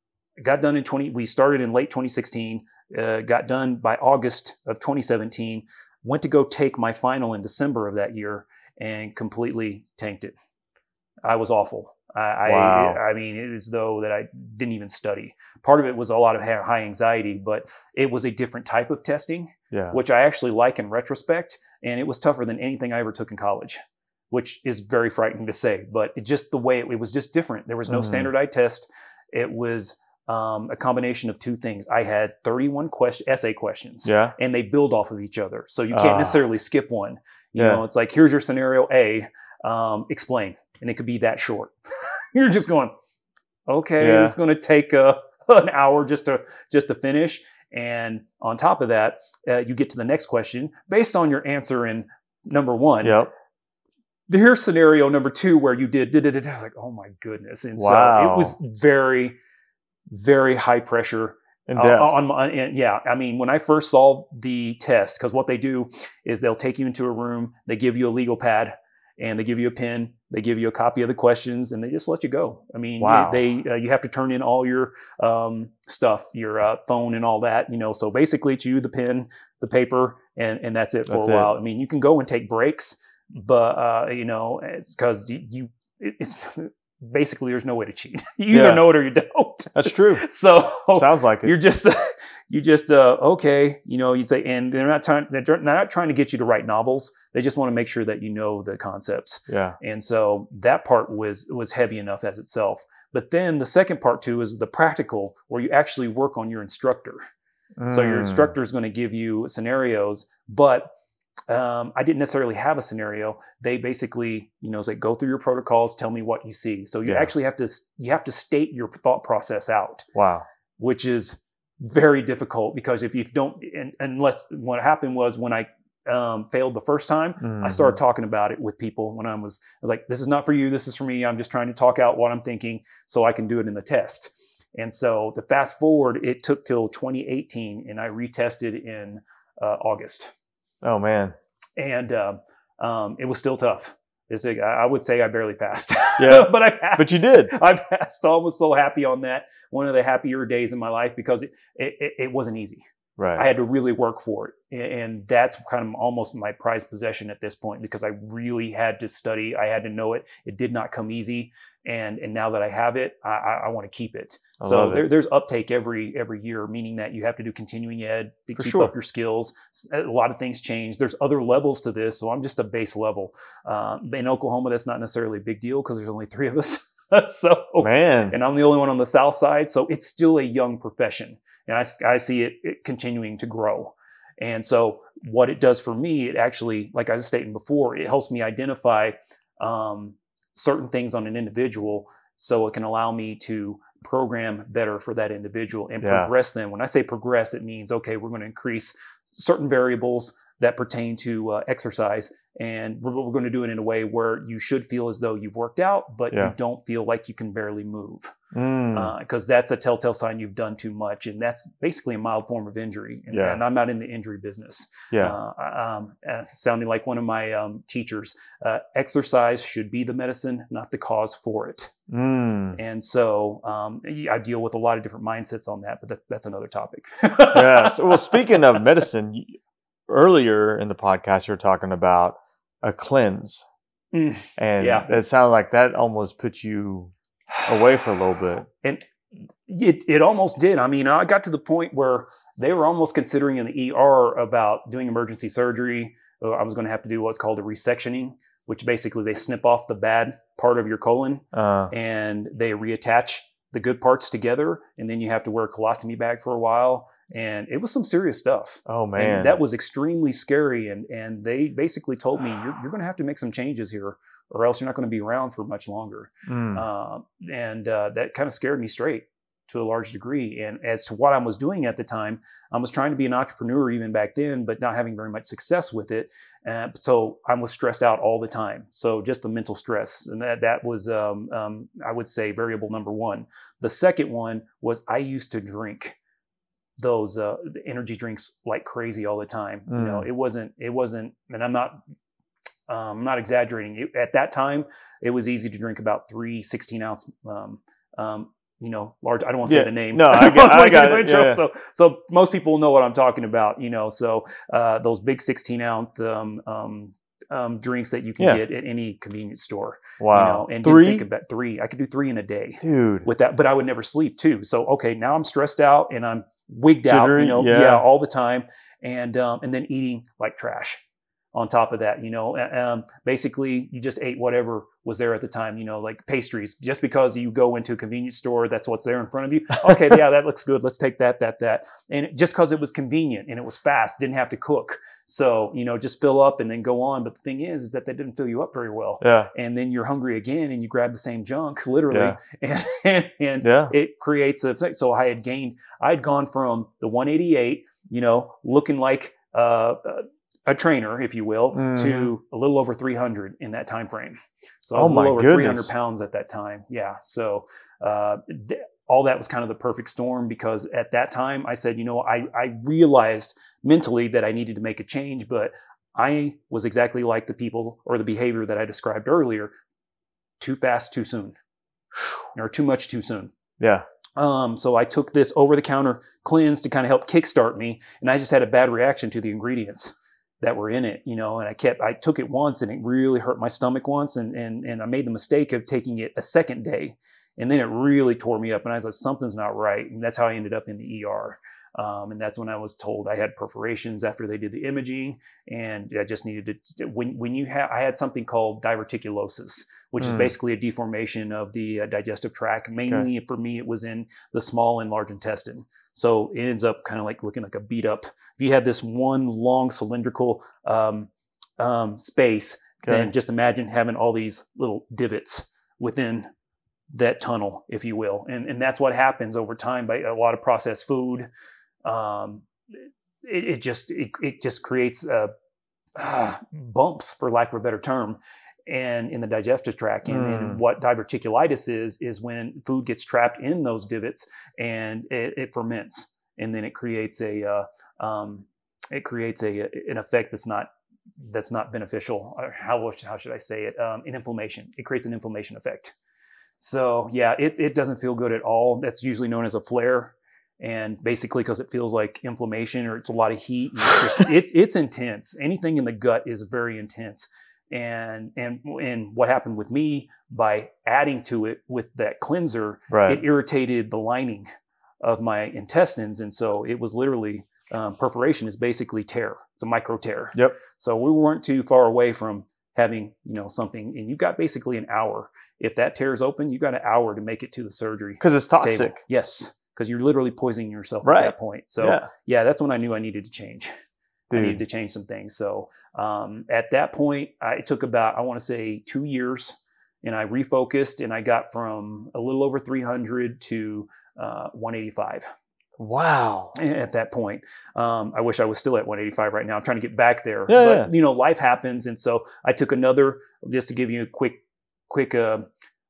got done in 20. We started in late 2016, uh, got done by August of 2017. Went to go take my final in December of that year, and completely tanked it. I was awful. I, Wow. I, I mean, it is though that I didn't even study. Part of it was a lot of high anxiety, but it was a different type of testing Yeah. which I actually like in retrospect. And it was tougher than anything I ever took in college, which is very frightening to say. But it just the way it, it was just different. There was no Mhm. standardized test. It was um, a combination of two things. I had 31 question, essay questions, Yeah. and they build off of each other. So you can't Ah. necessarily skip one. You Yeah. know, it's like here's your scenario A, um, explain, and it could be that short. You're just going, okay, Yeah. it's going to take uh, an hour just to just to finish. And on top of that, uh, you get to the next question based on your answer in number one. Yep. Here's scenario number two where you did. did, did. I was like, oh my goodness! And so it was very, very high pressure In uh, on my, and yeah, I mean, when I first saw the test, because what they do is they'll take you into a room, they give you a legal pad, and they give you a pen, They give you a copy of the questions and they just let you go. I mean, Wow. they uh, you have to turn in all your um, stuff, your uh, phone and all that. You know, so basically it's you, the pen, the paper, and and that's it for That's a it. while. I mean, you can go and take breaks, but uh, you know, it's because you, you it- it's basically there's no way to cheat. you Yeah. either know it or you don't. That's true. So Sounds like it. you're just you just uh, okay you know you say and they're not trying they're not trying to get you to write novels they just want to make sure that you know the concepts yeah. and so that part was was heavy enough as itself but then the second part too is the practical where you actually work on your instructor so your Mm. instructor is going to give you scenarios but um, I didn't necessarily have a scenario. They basically, you know, say go through your protocols, tell me what you see. So you Yeah. actually have to you have to state your thought process out Wow. which is very difficult because if you don't, and, unless what happened was when I um, failed the first time, I Mhm. started talking about it with people when I was, I was like, this is not for you, this is for me. I'm just trying to talk out what I'm thinking so I can do it in the test. And so to fast forward, it took till 2018 and I retested in uh, August. Oh man. And um, um, it was still tough. It's like, I would say I barely passed. Yeah. but I passed. But you did. I passed. I was so happy on that. One of the happier days in my life because it, it- it wasn't easy. Right. I had to really work for it. And that's kind of almost my prized possession at this point because I really had to study. I had to know it. It did not come easy. And, and now that I have it, I, I, I want to keep it. I so love it. there's uptake every every year, meaning that you have to do continuing ed to For keep sure. up your skills. A lot of things change. There's other levels to this, so I'm just a base level. Uh, in Oklahoma, that's not necessarily a big deal because there's only three of us. so man. and I'm the only one on the south side. So it's still a young profession, and I, I see it, it continuing to grow. And so what it does for me, it actually, like I was stating before, it helps me identify um, certain things on an individual, so it can allow me to program better for that individual and Yeah. progress them. When I say progress, it means okay, we're going to increase certain variables that pertain to uh, exercise, and we're, we're going to do it in a way where you should feel as though you've worked out, but Yeah. you don't feel like you can barely move Mm. because that's a telltale sign you've done too much, and that's basically a mild form of injury. And, Yeah. and I'm not in the injury business. yeah. Uh, um, uh, sounding like one of my um, teachers, uh, exercise should be the medicine, not the cause for it. Mm. And so um, I deal with a lot of different mindsets on that, but that, that's another topic. yeah. Well, speaking of medicine, earlier in the podcast, you were talking about a cleanse, Mm, and Yeah. it sounded like that almost put you away for a little bit. and it, it almost did. I mean, I got to the point where they were almost considering in the ER about doing emergency surgery. Uh, I was going to have to do what's called a resectioning, which basically they snip off the bad part of your colon Uh, and they reattach the good parts together. And then you have to wear a colostomy bag for a while. And it was some serious stuff. oh man, And that was extremely scary. And, and they basically told me, you're, you're going to have to make some changes here, or else you're not going to be around for much longer. Mm. Uh, and uh, that kind of scared me straight to a large degree. And as to what I was doing at the time, I was trying to be an entrepreneur even back then, but not having very much success with it. Uh, so I was stressed out all the time. So just the mental stress, and that that was, um, um, I would say, variable number one. The second one was I used to drink those uh, the energy drinks like crazy all the time. You know, it wasn't it wasn't, and I'm not. Um, I'm not exaggerating. It, at that time, it was easy to drink about three 16 ounce, um, um, you know, large. I don't want to Yeah. say the name. No, I got- I got it. Yeah. So, so most people know what I'm talking about. You know, so uh, those big 16 ounce um, um, um, drinks that you can get at any convenience store. wow, You know, and three, think about three. I could do three in a day dude. with that, but I would never sleep too. So okay, now I'm stressed out and I'm wigged out, you know, yeah. yeah. all the time, and um, and then eating like trash. On top of that, you know, uh, um, basically you just ate whatever was there at the time, you know, like pastries. Just because you go into a convenience store, that's what's there in front of you. Okay, yeah, that looks good. Let's take that, that, that. And just because it was convenient and it was fast, didn't have to cook. So you know, just fill up and then go on. But the thing is, is that that didn't fill you up very well Yeah, and then you're hungry again and you grab the same junk literally and and, and yeah, it creates a thing. so i had gained i had gone from the 188 you know looking like uh, a trainer if you will Mhm. to a little over 300 in that time frame so i was Oh a little over goodness. 300 pounds at that time yeah so uh, d- all that was kind of the perfect storm because at that time i said you know i, I realized mentally that i needed to make a change but I was exactly like the people or the behavior that I described earlier. too fast, too soon, or too much, too soon. Yeah. Um, so I took this over the counter cleanse to kind of help kickstart me, and I just had a bad reaction to the ingredients that were in it, you know, and I kept I took it once and it really hurt my stomach once and and and I made the mistake of taking it a second day. And then it really tore me up and I was like, something's not right. And that's how I ended up in the ER. Um, and that's when I was told I had perforations after they did the imaging, and I just needed to. When when you have, I had something called diverticulosis, which mm. is basically a deformation of the uh, digestive tract. Mainly okay. for me, it was in the small and large intestine. So it ends up kind of like looking like a beat up. If you had this one long cylindrical um, um, space, okay. then just imagine having all these little divots within that tunnel, if you will. And, and that's what happens over time by a lot of processed food, um, it, it, just it, it just creates uh, uh, bumps, for lack of a better term, and in the digestive tract. And, mm. and, what diverticulitis is is when food gets trapped in those divots and it, it ferments, and then it creates a uh, um, it creates a an effect that's not that's not beneficial. How how should I say it? Um, an inflammation. It creates an inflammation effect. So yeah, it, it doesn't feel good at all. That's usually known as a flare and basically because it feels like inflammation or it's a lot of heat it's, just, it's, it's intense. Anything in the gut is very intense. And and and what happened with me by adding to it with that cleanser right. it irritated the lining of my intestines. And so it was literally um, perforation is basically tear. It's a micro tear. Yep. So we weren't too far away from having you know something. And you've got basically an hour. If that tear is open you've got an hour to make it to the surgery because it's toxic. Table. yes because you're literally poisoning yourself right. at that point. So yeah. yeah. that's when I knew I needed to change. Dude. I needed to change some things. So um, at that point, I, it took about I want to say two years, and I refocused, and I got from a little over 300 to uh, 185. Wow. At that point, um, I wish I was still at 185 right now. I'm trying to get back there, yeah, but yeah. you know, life happens, and so I took another. Just to give you a quick, quick uh,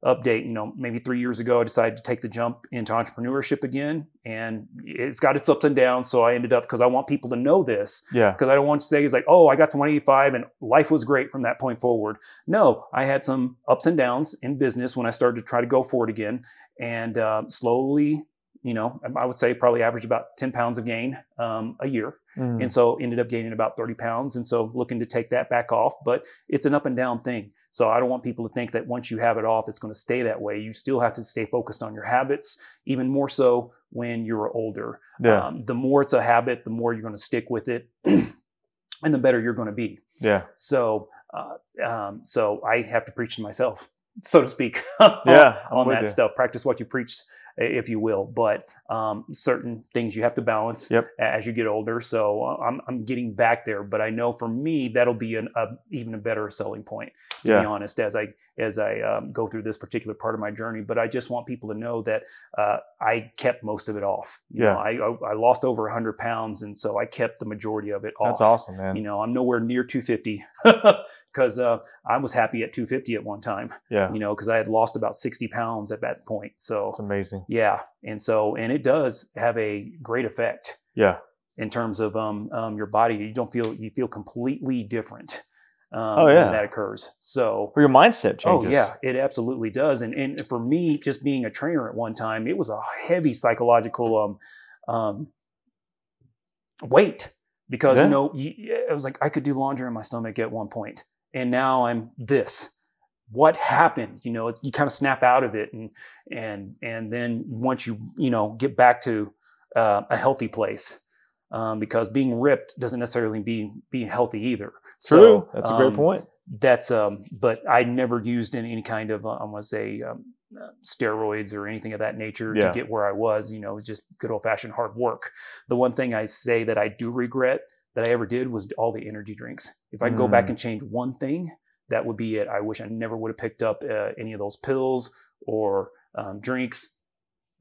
update you know maybe three years ago i decided to take the jump into entrepreneurship again and it's got its ups and downs so i ended up because i want people to know this. Yeah. Because i don't want to say it's like oh i got to 185 and life was great from that point forward. No i had some ups and downs in business when i started to try to go for it again and uh, slowly you know i would say probably average about 10 pounds of gain um, a year Mm. And so ended up gaining about 30 pounds. And so looking to take that back off, but it's an up and down thing. So I don't want people to think that once you have it off, it's going to stay that way. You still have to stay focused on your habits, even more so when you're older. Yeah. Um, the more it's a habit, the more you're going to stick with it. and the better you're going to be. Yeah. So, uh, um, so I have to preach to myself, so to speak. yeah, on, on that you. stuff. Practice what you preach if you will. But um, certain things you have to balance yep. as you get older. So uh, I'm, I'm getting back there, but I know for me that'll be an a, even a better selling point. To yeah. be honest, as I as I um, go through this particular part of my journey, but I just want people to know that uh, I kept most of it off. You yeah, know, I, I lost over 100 pounds, and so I kept the majority of it off. That's awesome, man. You know, I'm nowhere near 250 because uh, I was happy at 250 at one time. Yeah, you know, because I had lost about 60 pounds at that point. So it's amazing. Yeah, and so and it does have a great effect. Yeah. In terms of um, um, your body, you don't feel you feel completely different. Um, oh yeah, when that occurs. So or your mindset oh, changes. Oh yeah, it absolutely does. And and for me, just being a trainer at one time, it was a heavy psychological um, um, weight because yeah. you know you, it was like I could do laundry in my stomach at one point, and now I'm this what happened you know you kind of snap out of it and and and then once you you know get back to uh, a healthy place um, because being ripped doesn't necessarily be being healthy either true so, that's a great um, point that's um but i never used any, any kind of uh, i want to say um, uh, steroids or anything of that nature yeah. to get where i was you know just good old-fashioned hard work the one thing i say that i do regret that i ever did was all the energy drinks if i mm. go back mm. and change one thing that would be it. I wish I never would have picked up uh, any of those pills or um, drinks.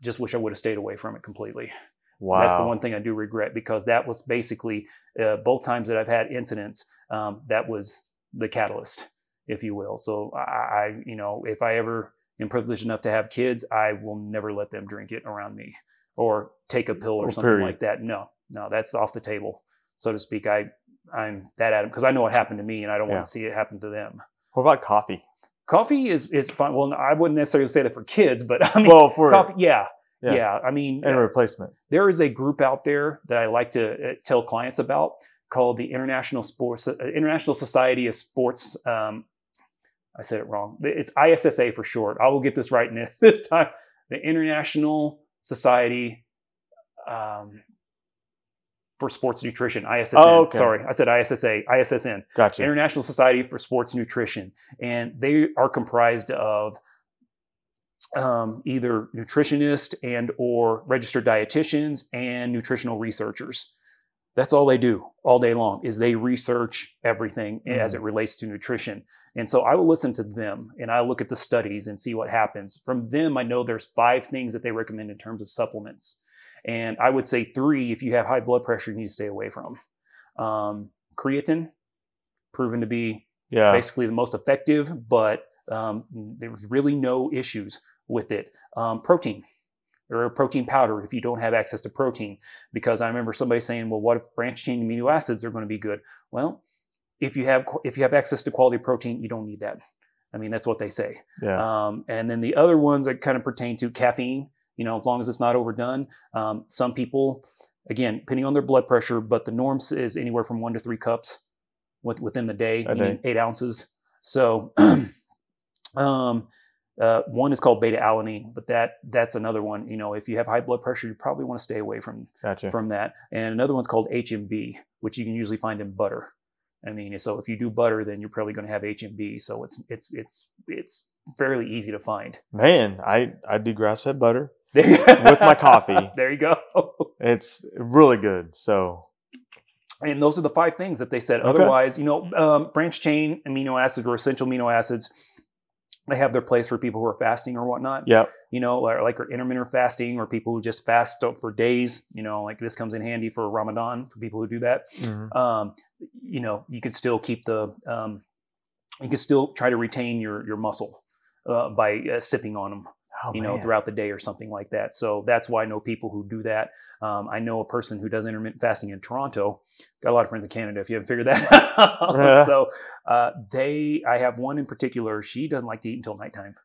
Just wish I would have stayed away from it completely. Wow. That's the one thing I do regret because that was basically uh, both times that I've had incidents. Um, that was the catalyst, if you will. So I, I, you know, if I ever am privileged enough to have kids, I will never let them drink it around me or take a pill or, or something period. like that. No, no, that's off the table, so to speak. I I'm that Adam because I know what happened to me and I don't yeah. want to see it happen to them. What about coffee? coffee is is fine. Well, I wouldn't necessarily say that for kids, but I mean, well, for coffee, yeah, yeah. yeah. I mean, and replacement. there is a group out there that I like to uh, tell clients about called the International Sports uh, International Society of Sports. Um, I said it wrong. It's ISSA for short. I will get this right this time. The International Society um, for Sports Nutrition, ISSN. Oh, okay. Sorry, I said ISSA, ISSN. Gotcha. International Society for Sports Nutrition, and they are comprised of um, either nutritionists and or registered dietitians and nutritional researchers. That's all they do all day long is they research everything as it relates to nutrition. And so I will listen to them and I look at the studies and see what happens. From them, I know there's five things that they recommend in terms of supplements. And I would say three, if you have high blood pressure, you need to stay away from. Um, creatine, proven to be yeah. basically the most effective, but um, there was really no issues with it. Um, protein or protein powder if you don't have access to protein, because I remember somebody saying, "Well, what if branched chain amino acids are going to be good?" Well, if you have if you have access to quality protein, you don't need that. I mean, that's what they say. Yeah. Um, and then the other ones that kind of pertain to caffeine, you know, as long as it's not overdone. Um, some people, again, depending on their blood pressure, but the norm is anywhere from one to three cups with, within the day, eight ounces. So, um, uh, one is called beta alanine, but that that's another one. You know, if you have high blood pressure, you probably want to stay away from Gotcha. from that. And another one's called HMB, which you can usually find in butter. I mean, so if you do butter, then you're probably going to have HMB. So it's it's it's it's fairly easy to find. Man, I I do grass fed butter. With my coffee. There you go. It's really good. So And those are the five things that they said. Okay. Otherwise, you know, um, branch chain amino acids or essential amino acids, they have their place for people who are fasting or whatnot. yeah, You know, or like or intermittent fasting or people who just fast for days. You know, like this comes in handy for Ramadan for people who do that. Mhm. um, you know, you can still keep the, um, you can still try to retain your your muscle uh, by uh, sipping on them, Oh, you know, man. throughout the day or something like that. So that's why I know people who do that. Um, I know a person who does intermittent fasting in Toronto. Got a lot of friends in Canada. If you haven't figured that out, Yeah. so uh, they, I have one in particular. She doesn't like to eat until nighttime.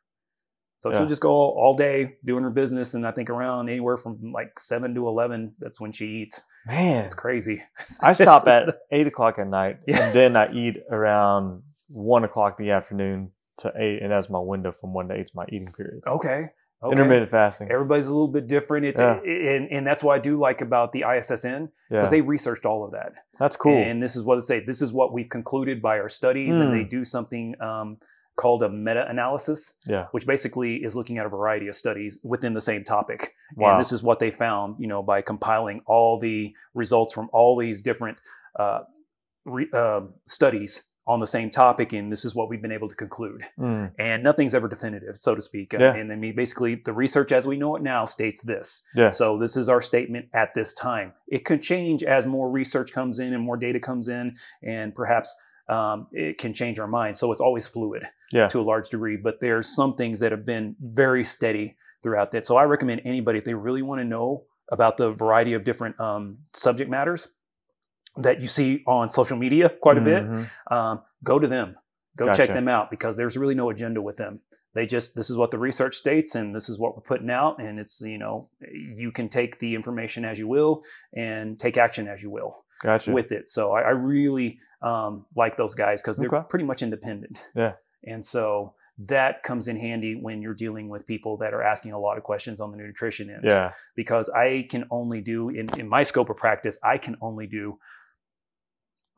So Yeah. she'll just go all, all day doing her business, and I think around anywhere from like seven to eleven, that's when she eats. man, It's crazy. I stop at just- eight o'clock at night, Yeah. and then I eat around one o'clock in the afternoon to eight, and that's my window from one to eight is my eating period. Okay. okay. Intermittent fasting. Everybody's a little bit different. It's, Yeah. and, and that's what I do like about the ISSN because yeah, they researched all of that. that's cool. And this is what they say. This is what we've concluded by our studies, and Hmm. they do something um, called a meta-analysis, yeah, which basically is looking at a variety of studies within the same topic. wow. And this is what they found, you know, by compiling all the results from all these different uh, re, uh, studies on the same topic, and this is what we've been able to conclude Mm, and nothing's ever definitive, so to speak. Uh, Yeah. And I mean, basically, the research as we know it now states this. Yeah. So this is our statement at this time. It could change as more research comes in and more data comes in, and perhaps um, it can change our mind. So it's always fluid Yeah. to a large degree. But there's some things that have been very steady throughout that. So I recommend anybody if they really want to know about the variety of different um, subject matters that you see on social media quite a bit mhm. um, go to them go check them out because there's really no agenda with them they just this is what the research states and this is what we're putting out and it's you know you can take the information as you will and take action as you will Gotcha. with it so i, I really um, like those guys because they're Okay. pretty much independent Yeah. and so that comes in handy when you're dealing with people that are asking a lot of questions on the nutrition end yeah, because I can only do in, in my scope of practice, I can only do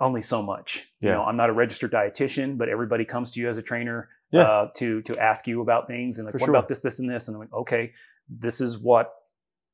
only so much. You know, I'm not a registered dietitian, but everybody comes to you as a trainer Yeah. uh, to to ask you about things and like, For what sure. about this, this, and this? And I'm like, okay, this is what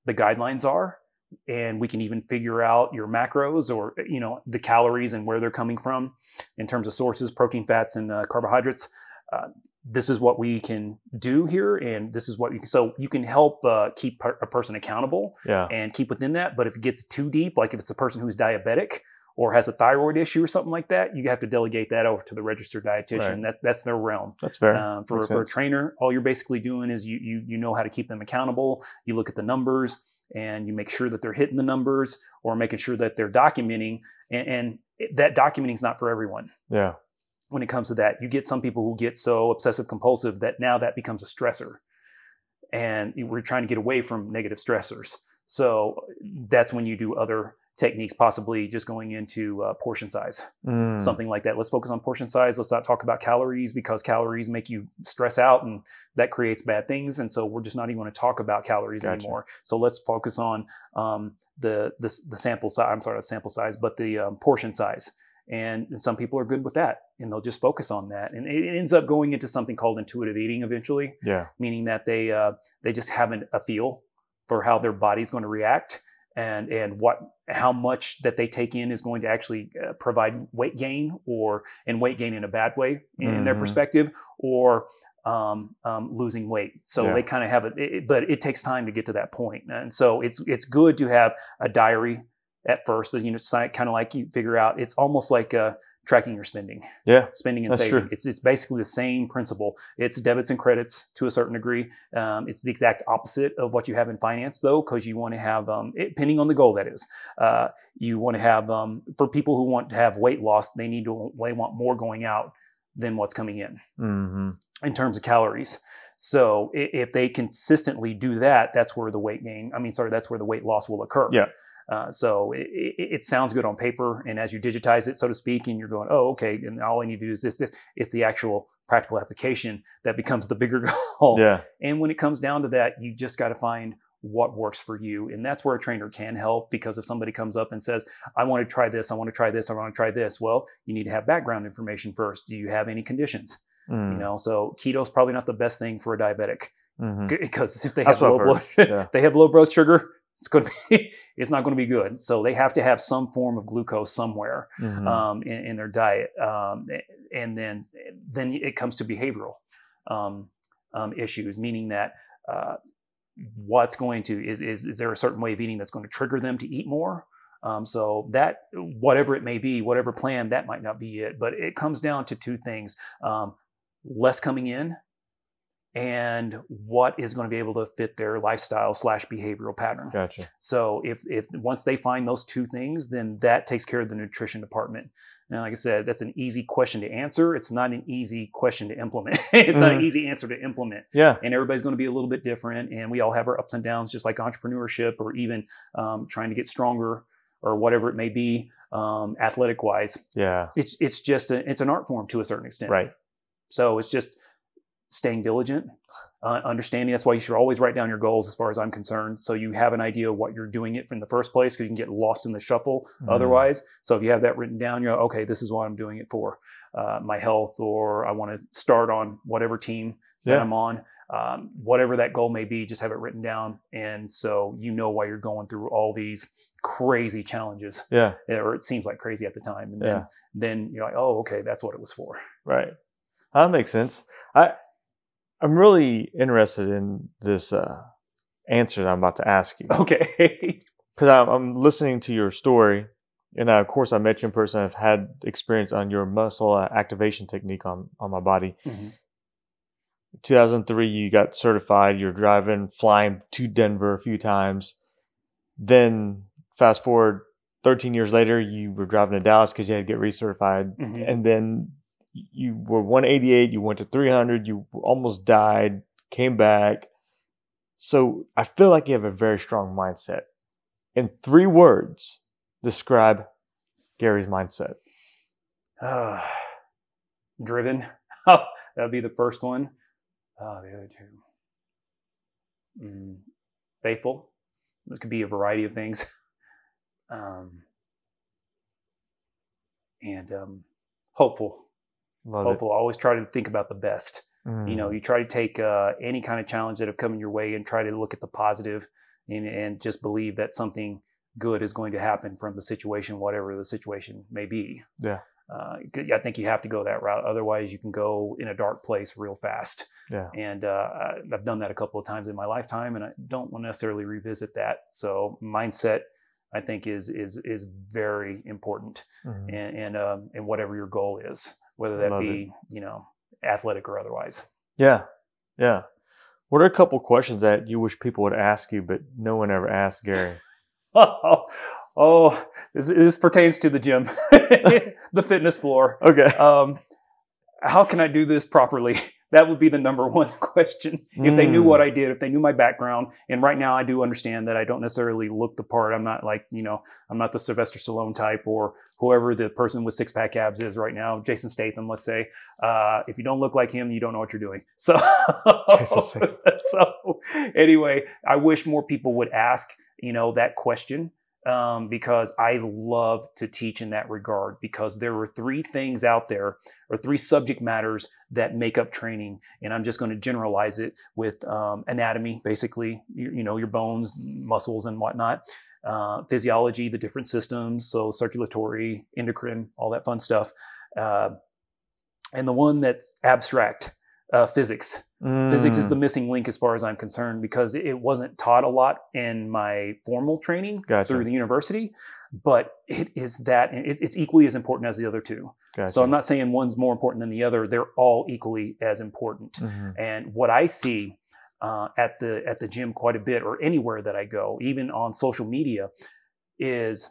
the guidelines are. And we can even figure out your macros or you know the calories and where they're coming from in terms of sources, protein, fats, and uh, carbohydrates. Uh, this is what we can do here, and this is what you can. So you can help uh, keep per- a person accountable yeah, and keep within that. But if it gets too deep, like if it's a person who's diabetic or has a thyroid issue or something like that, you have to delegate that over to the registered dietitian. Right. That that's their realm. that's fair. Um, for, for a trainer, all you're basically doing is you, you you know how to keep them accountable. You look at the numbers and you make sure that they're hitting the numbers or making sure that they're documenting. And, and that documenting is not for everyone. yeah, when it comes to that. You get some people who get so obsessive compulsive that now that becomes a stressor. And we're trying to get away from negative stressors. So that's when you do other techniques, possibly just going into uh, portion size, Mm. something like that. Let's focus on portion size. Let's not talk about calories because calories make you stress out and that creates bad things. And so we're just not even going to talk about calories Gotcha. anymore. So let's focus on um, the, the the sample size. I'm sorry, not sample size, but the um, portion size. And, and some people are good with that, and they'll just focus on that. And it, it ends up going into something called intuitive eating eventually Yeah. meaning that they uh, they just have an, a feel for how their body's going to react and and what how much that they take in is going to actually uh, provide weight gain or and weight gain in a bad way in, in their perspective or um, um, losing weight. So Yeah. they kind of have it, it, but it takes time to get to that point. And so it's it's good to have a diary at first, you know, kind of like you figure out. It's almost like uh, tracking your spending Yeah. spending and saving. true. It's it's basically the same principle. It's debits and credits to a certain degree. Um, it's the exact opposite of what you have in finance, though, because you want to have, um, it, depending on the goal, that is, uh, you want to have um, for people who want to have weight loss, they need to they want more going out than what's coming in hmm in terms of calories. So if they consistently do that, that's where the weight gain. I mean, sorry, that's where the weight loss will occur. Yeah. Uh, so it, it, sounds good on paper, and as you digitize it, so to speak, and you're going, oh, okay, and all I need to do is this, this. It's the actual practical application that becomes the bigger goal. Yeah. And when it comes down to that, you just got to find what works for you. And that's where a trainer can help because if somebody comes up and says, I want to try this, I want to try this, I want to try this, well, you need to have background information first. Do you have any conditions? Mm. You know, so keto is probably not the best thing for a diabetic Mhm. because if they have low blood, yeah. they have low blood sugar, it's going to be, it's not going to be good. So they have to have some form of glucose somewhere Mhm. um, in, in their diet, um, and then then it comes to behavioral um, um, issues, meaning that uh, what's going to is, is is there a certain way of eating that's going to trigger them to eat more? Um, so that whatever it may be, whatever plan, that might not be it. But it comes down to two things: um, less coming in, and what is going to be able to fit their lifestyle slash behavioral pattern. Gotcha. So if if once they find those two things, then that takes care of the nutrition department. And like I said, that's an easy question to answer. It's not an easy question to implement. it's not an Mhm. easy answer to implement. Yeah. And everybody's going to be a little bit different, and we all have our ups and downs, just like entrepreneurship or even um, trying to get stronger or whatever it may be, um, athletic wise. Yeah. It's it's just a, it's an art form to a certain extent. Right. So it's just staying diligent, uh, understanding. That's why you should always write down your goals, as far as I'm concerned, so you have an idea of what you're doing it from the first place, because you can get lost in the shuffle Mhm. otherwise. So if you have that written down, you're like, okay. This is what I'm doing it for, uh, my health, or I want to start on whatever team that Yeah. I'm on. Um, whatever that goal may be, just have it written down, and so you know why you're going through all these crazy challenges, Yeah. or it seems like crazy at the time, and Yeah. then then you're like, oh, okay, that's what it was for. Right. That makes sense. I I'm really interested in this uh, answer that I'm about to ask you Okay. because I'm, I'm listening to your story, and uh, of course I met you in person. I've had experience on your muscle activation technique on on my body. Mhm. 2003, you got certified. You're driving, flying to Denver a few times. Then fast forward 13 years later, you were driving to Dallas because you had to get recertified Mhm. and then you were 188 you went to 300 you almost died came back so i feel like you have a very strong mindset in three words describe gary's mindset Uh, driven. Oh, that would be the first one. Uh, the other two. Mm, faithful. This could be a variety of things. Um, and um, hopeful. Love hopeful. Always try to think about the best. Mm. You know, you try to take uh, any kind of challenge that have come in your way and try to look at the positive and, and just believe that something good is going to happen from the situation, whatever the situation may be. Yeah. Uh, I think you have to go that route. Otherwise, you can go in a dark place real fast. yeah And uh, I've done that a couple of times in my lifetime, and I don't want to necessarily revisit that. So mindset, I think, is is is very important, Mhm. and and um, and whatever your goal is, whether that love be you know athletic or otherwise. yeah yeah what are a couple questions that you wish people would ask you but no one ever asked gary Oh, oh this, this pertains to the gym, the fitness floor. okay Um, how can I do this properly? That would be the number one question. If they knew what I did, if they knew my background, and right now I do understand that I don't necessarily look the part. I'm not like you know, I'm not the Sylvester Stallone type or whoever the person with six pack abs is right now, Jason Statham, let's say. Uh, if you don't look like him, you don't know what you're doing. So, so anyway, I wish more people would ask you know that question um, because I love to teach in that regard because there are three things out there or three subject matters that make up training. And I'm just going to generalize it with um, anatomy, basically, you, you know, your bones, muscles, and whatnot. Uh, physiology, the different systems, so circulatory, endocrine, all that fun stuff. Uh, and the one that's abstract, uh, physics. Physics is Mm. the missing link as far as I'm concerned because it wasn't taught a lot in my formal training Gotcha. through the university, but it is that it, it's equally as important as the other two. Gotcha. So I'm not saying one's more important than the other; they're all equally as important. Mhm. And what I see uh, at the at the gym quite a bit, or anywhere that I go, even on social media, is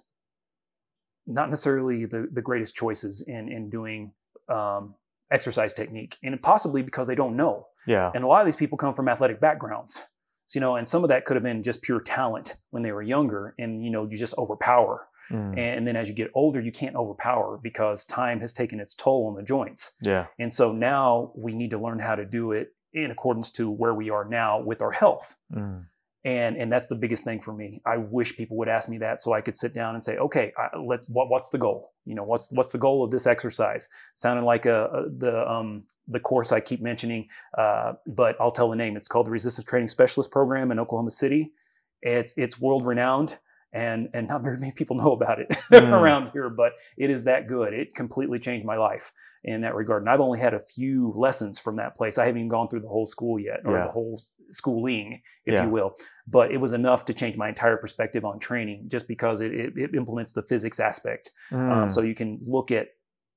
not necessarily the, the greatest choices in in doing um, exercise technique, and possibly because they don't know. Yeah. And a lot of these people come from athletic backgrounds. So, you know, and some of that could have been just pure talent when they were younger, and you know, you just overpower. Mm. And then as you get older, you can't overpower because time has taken its toll on the joints. Yeah. And so now we need to learn how to do it in accordance to where we are now with our health. Mm. And and that's the biggest thing for me. I wish people would ask me that so I could sit down and say, okay, I, let's what, what's the goal? You know, what's what's the goal of this exercise? Sounding like a, a the um the course I keep mentioning, uh, but I'll tell the name. It's called the Resistance Training Specialist Program in Oklahoma City. It's it's world renowned. And, and not very many people know about it Mm. around here, but it is that good. It completely changed my life in that regard. And I've only had a few lessons from that place. I haven't even gone through the whole school yet, or Yeah. the whole schooling, if Yeah. you will. But it was enough to change my entire perspective on training, just because it, it, it implements the physics aspect. Um, Mm. so you can look at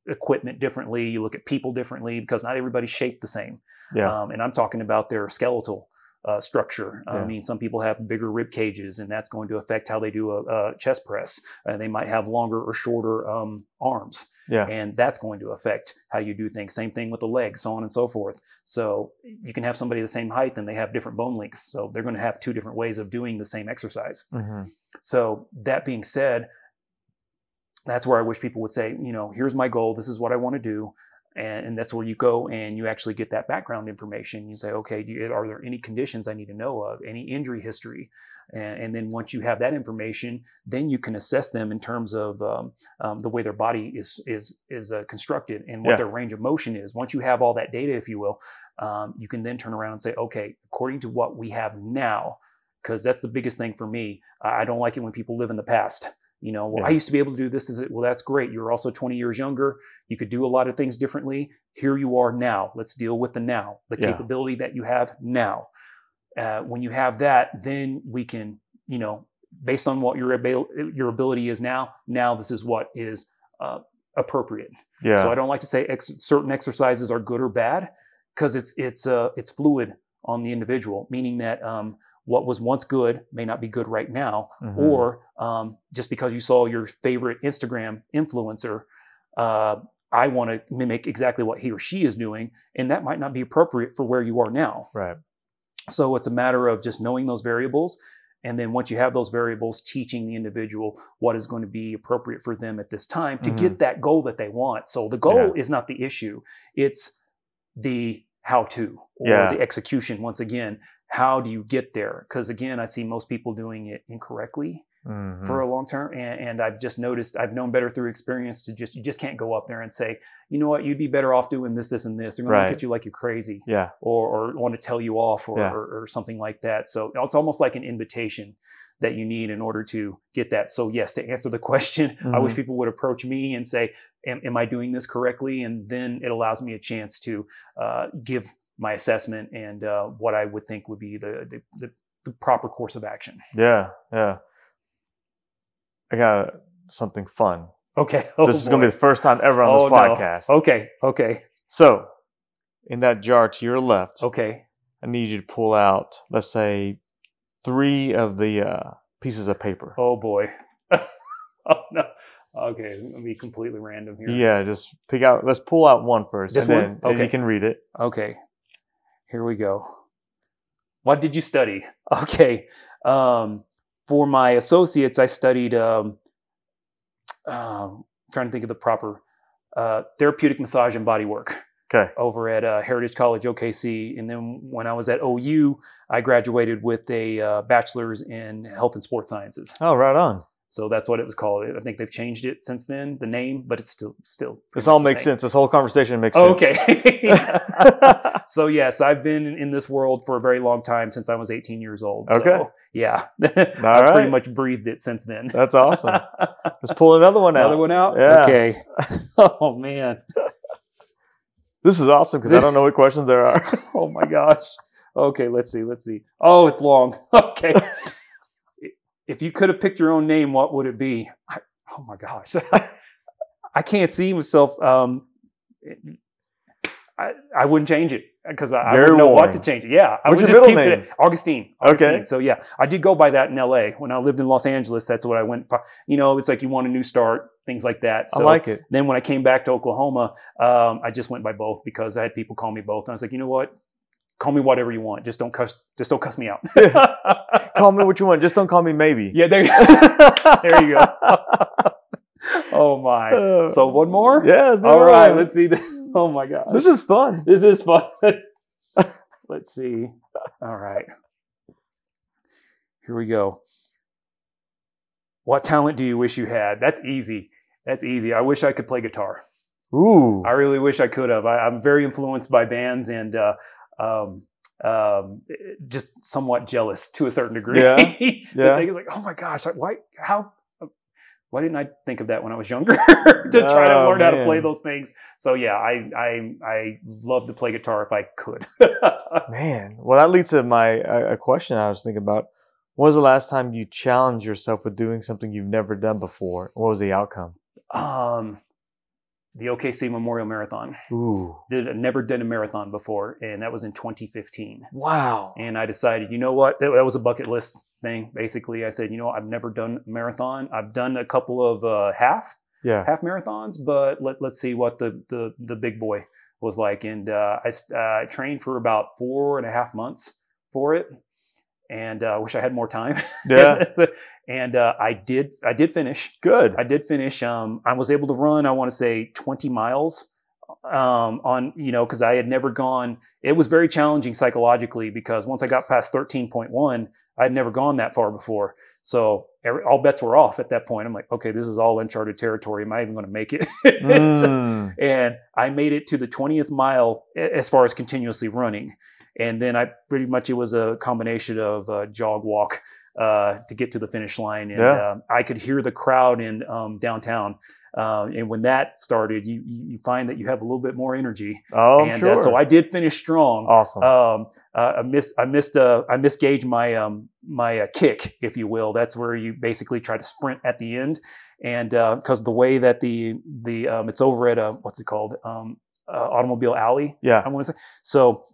equipment differently, you look at people differently, because not everybody's shaped the same. yeah. Um, and I'm talking about their skeletal uh, structure. I mean, some people have bigger rib cages, and that's going to affect how they do a, a chest press. Uh, they might have longer or shorter um, arms, yeah. and that's going to affect how you do things. Same thing with the legs, so on and so forth. So you can have somebody the same height, and they have different bone lengths. So they're going to have two different ways of doing the same exercise. Mhm. So that being said, that's where I wish people would say, you know, here's my goal. This is what I want to do. And, and that's where you go and you actually get that background information. You say, okay, do you, are there any conditions I need to know of, any injury history? And, and then once you have that information, then you can assess them in terms of um, um, the way their body is is is uh, constructed and what Yeah. their range of motion is. Once you have all that data, if you will, um, you can then turn around and say, okay, according to what we have now, because that's the biggest thing for me. I don't like it when people live in the past. You know, well, I used to be able to do this. Is it? Well, that's great. You're also 20 years younger. You could do a lot of things differently. Here you are now. Let's deal with the now, the Yeah. capability that you have now. Uh, when you have that, then we can, you know, based on what your abil- your ability is now. Now this is what is uh, appropriate. Yeah. So I don't like to say ex- certain exercises are good or bad because it's it's uh, it's fluid on the individual, meaning that um, what was once good may not be good right now, Mhm. or um, just because you saw your favorite Instagram influencer, uh, I want to mimic exactly what he or she is doing, and that might not be appropriate for where you are now. right. So it's a matter of just knowing those variables. And then once you have those variables, teaching the individual what is going to be appropriate for them at this time to get that goal that they want. So the goal Mm-hmm. Yeah. is not the issue, it's the how to or Yeah. the execution. Once again, how do you get there? Because again, I see most people doing it incorrectly Mhm. for a long term and, and i've just noticed i've known better through experience to just you just can't go up there and say you know what you'd be better off doing this this and this they're going to look at you like you're crazy yeah. or, or want to tell you off or, Yeah. or, or something like that. So it's almost like an invitation that you need in order to get that. So yes, to answer the question, I wish Mhm. people would approach me and say, am, am I doing this correctly? And then it allows me a chance to uh, give my assessment and uh, what I would think would be the, the, the, the proper course of action. Yeah. Yeah. I got something fun. Okay. Oh, this is going to be the first time ever on Oh, this no. podcast. Okay. Okay. So, in that jar to your left, Okay. I need you to pull out, let's say, three of the uh, pieces of paper. Oh boy. oh no. Okay, let me be completely random here. Yeah, just pick out. Let's pull out one first, Just and one? then and Okay. you can read it. Okay, here we go. What did you study? Okay, um, for my associates, I studied. Um, um, trying to think of the proper uh, therapeutic massage and body work Okay. over at uh, Heritage College OKC, and then when I was at OU, I graduated with a uh, bachelor's in health and sports sciences. Oh, right on. So that's what it was called. I think they've changed it since then, the name, but it's still still. This all makes sense. This whole conversation makes oh, sense. Okay. so yes, I've been in this world for a very long time since I was 18 years old. So, Okay. yeah, I've right. pretty much breathed it since then. That's awesome. Let's pull another one out. Another one out. Yeah. Okay. Oh man. This is awesome because I don't know what questions there are. Oh my gosh. Okay, let's see. Let's see. Oh, it's long. Okay. If you could have picked your own name, what would it be? I, oh my gosh. I can't see myself. Um, I, I wouldn't change it because I, I wouldn't know what to change it. Yeah, I What's would your just middle keep name? it Augustine. Okay. So yeah, I did go by that in L.A. when I lived in Los Angeles. That's what I went. You know, it's like you want a new start, things like that. So I like it. then when I came back to Oklahoma, um, I just went by both because I had people call me both, and I was like, you know what? Call me whatever you want. Just don't cuss. Just don't cuss me out. Call me what you want. Just don't call me maybe. yeah, there, you- there you go. oh my. So one more. Yeah. All right. Let's see. This. Oh my god. This is fun. This is fun. let's see. All right. Here we go. What talent do you wish you had? That's easy. That's easy. I wish I could play guitar. Ooh. I really wish I could have. I, I'm very influenced by bands and uh, um, um, just somewhat jealous to a certain degree. Yeah, The yeah. is like, oh my gosh, why? How? Why didn't I think of that when I was younger to try to Oh, learn how to play those things? So yeah, I I I love to play guitar if I could. Man, well, that leads to my a question I was thinking about. When was the last time you challenged yourself with doing something you've never done before? What was the outcome? um, the OKC Memorial Marathon. Ooh, Did I never did a marathon before, and that was in 2015. wow. and I decided, you know what, that, that was a bucket list thing. Basically, I said, you know, I've never done a marathon. I've done a couple of uh, half Yeah. half marathons, but let let's see what the the the big boy was like. And uh, I uh, trained for about four and a half months for it, and uh, wish I had more time. Yeah. And uh, I did I did finish. Good. I did finish. Um, I was able to run. I want to say 20 miles um, on you know because I had never gone. It was very challenging psychologically because once I got past 13.1, I had never gone that far before. So every, all bets were off at that point. I'm like, okay, this is all uncharted territory. Am I even going to make it? Mm. and I made it to the 20th mile as far as continuously running. And then I pretty much it was a combination of uh, jog walk uh, to get to the finish line. And Yeah. uh, I could hear the crowd in um, downtown. Uh, and when that started, you, you find that you have a little bit more energy. Oh, and sure. uh, so I did finish strong. awesome. Um, uh, I missed, I missed, uh, I misgauged my um, my uh, kick, if you will. That's where you basically try to sprint at the end, and because the way that the the um, it's over at a what's it called um, uh, Automobile Alley, yeah. I want to say. So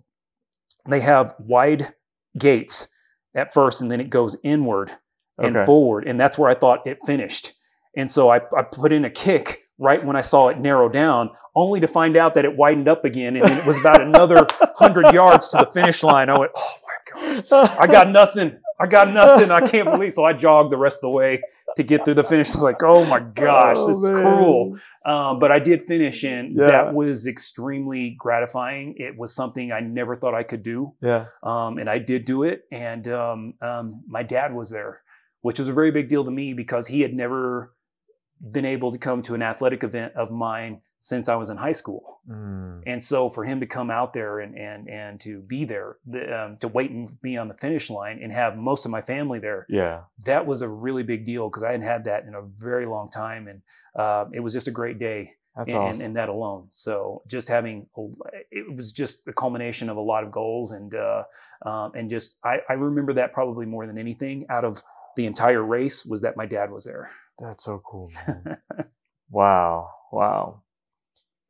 they have wide gates at first, and then it goes inward and Okay. forward, and that's where I thought it finished. And so I, I put in a kick right when I saw it narrow down, only to find out that it widened up again, and it was about another hundred yards to the finish line. I went, oh my gosh, I got nothing. I got nothing. I can't believe. So I jogged the rest of the way to get through the finish. I was like, oh my gosh, Oh, this is cruel. Um, but I did finish, and Yeah. that was extremely gratifying. It was something I never thought I could do, Yeah. um, and I did do it. And um, um, my dad was there, which was a very big deal to me because he had never been able to come to an athletic event of mine since I was in high school. Mm. And so for him to come out there and and and to be there, the, um, to wait and be on the finish line and have most of my family there, Yeah. that was a really big deal because I hadn't had that in a very long time, and uh, it was just a great day That's in, awesome. in that alone. So just having a, it was just a culmination of a lot of goals and uh, um, and just I, I remember that probably more than anything out of the entire race was that my dad was there. That's so cool. wow. Wow.